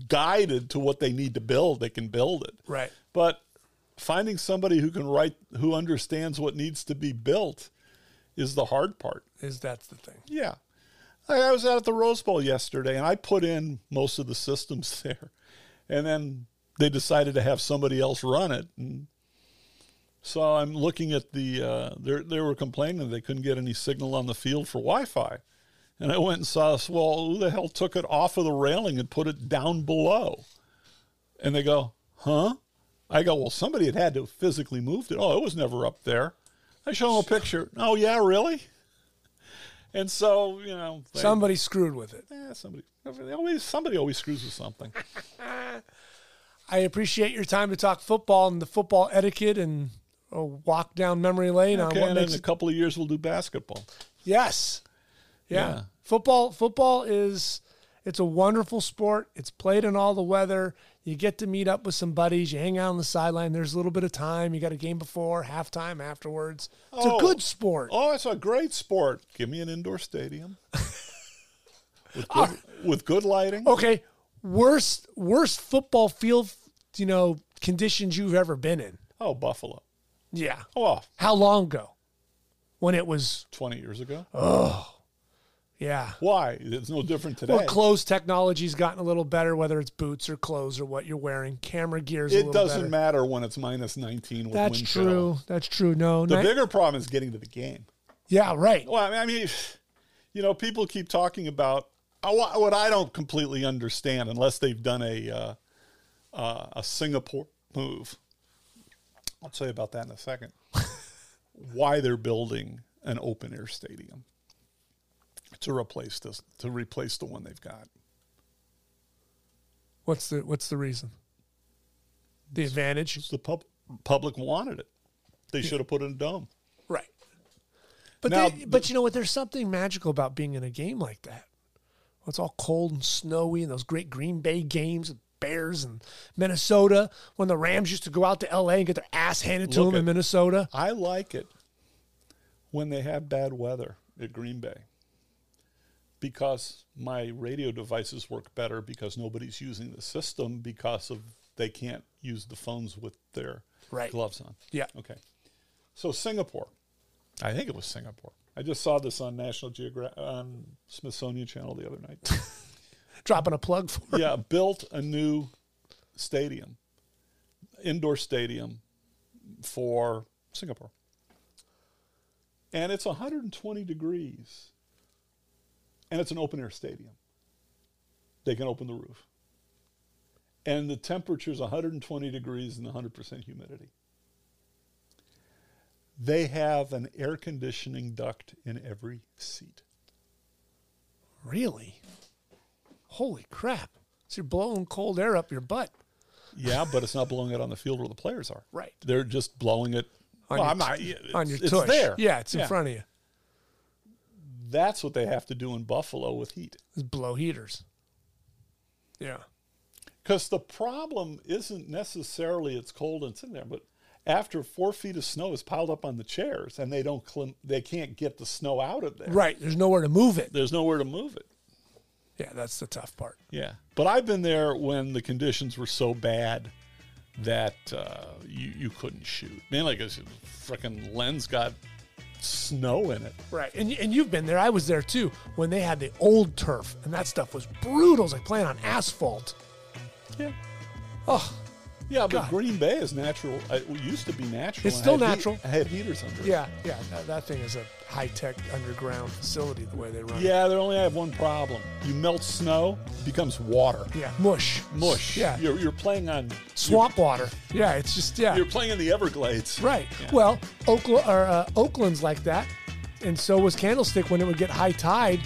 guided to what they need to build, they can build it. Right. But finding somebody who can write, who understands what needs to be built is the hard part. Is that's the thing. Yeah. I was out at the Rose Bowl yesterday and I put in most of the systems there. And then they decided to have somebody else run it. And so I'm looking at the, uh, they they were complaining they couldn't get any signal on the field for Wi Fi. And I went and saw, this, well, who the hell took it off of the railing and put it down below? And they go, huh? I go, well, somebody had had to have physically moved it. Oh, it was never up there. I show them a picture. Oh, yeah, really? And so, you know, they- Somebody screwed with it. Yeah, somebody, they always, somebody always screws with something. I appreciate your time to talk football and the football etiquette and a walk down memory lane on Okay, what and in makes a couple of years we'll do basketball. Yes. Yeah. Yeah. Football football is it's a wonderful sport. It's played in all the weather. You get to meet up with some buddies. You hang out on the sideline. There's a little bit of time. You got a game before, halftime, afterwards. It's Oh. a good sport. Oh, it's a great sport. Give me an indoor stadium with good, with good lighting. Okay, worst worst football field, you know, conditions you've ever been in. Oh, Buffalo. Yeah. Oh, How long ago? When it was 20 years ago. Yeah. Why? It's no different today. Well, clothes technology's gotten a little better, whether it's boots or clothes or what you're wearing. Camera gear's a it doesn't better. matter when it's minus 19 with That's wind chill. true. That's true. No, The ni- bigger problem is getting to the game. yeah, right. Well, I mean, I mean, you know, people keep talking about what what I don't completely understand unless they've done a uh, uh, a Singapore move. I'll tell you about that in a second. Why they're building an open air stadium to replace this to replace the one they've got. What's the what's the reason? The advantage, The pub, public wanted it. They should have put in a dome. right? But Now, they, but you know what? There's something magical about being in a game like that. Well, it's all cold and snowy, and those great Green Bay games, with Bears and Minnesota, when the Rams used to go out to L.A. and get their ass handed to them in Minnesota. I like it when they have bad weather at Green Bay because my radio devices work better because nobody's using the system because of they can't use the phones with their Right. gloves on. Yeah. Okay. So Singapore, I think it was Singapore. I just saw this on National Geographic on Smithsonian Channel the other night. Dropping a plug for yeah, built a new stadium, indoor stadium for Singapore. And it's 120 degrees. And it's an open air stadium. They can open the roof. And the temperature is 120 degrees and 100% humidity. They have an air conditioning duct in every seat. Really? Holy crap. So you're blowing cold air up your butt. Yeah, but it's not blowing it on the field where the players are. Right. They're just blowing it On well, your I'm not, it's, on your it's tush. there. Yeah, it's in front of you. That's what they have to do in Buffalo with heat. It's blow heaters. Yeah. Because the problem isn't necessarily it's cold and it's in there, but after four feet of snow is piled up on the chairs and they don't clim- they can't get the snow out of there. Right. There's nowhere to move it. There's nowhere to move it. Yeah, that's the tough part. Yeah. But I've been there when the conditions were so bad that uh, you, you couldn't shoot. Man, like a freaking lens got snow in it. Right. And, and you've been there. I was there too when they had the old turf, and that stuff was brutal. It was like playing on asphalt. Yeah. Oh, Yeah, but God. Green Bay is natural. uh, It used to be natural. It's still heat- natural. had heaters under it. yeah. Yeah. That, thing is a high tech underground facility the way they run it. Yeah, they only have one problem. You melt snow, it becomes water. Yeah. Mush. Mush. Yeah. You're, you're playing on Swamp water. Yeah. It's just, yeah. You're, playing in the Everglades. Right. Yeah. Well, Oakland, or, uh, Oakland's like that. And so was Candlestick when it would get high tide.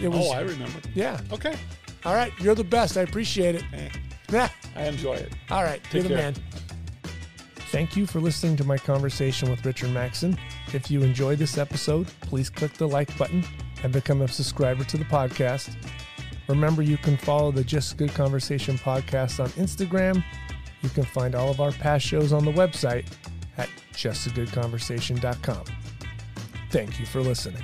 It was, Oh, I remember. yeah. Okay. All right. You're the best. I appreciate it. Eh, Yeah. I enjoy it. All right. You're the care. man. Thank you for listening to my conversation with Richard Mackson. If you enjoyed this episode, please click the like button and become a subscriber to the podcast. Remember, you can follow the Just Good Conversation podcast on Instagram. You can find all of our past shows on the website at justagoodconversation.com. Thank you for listening.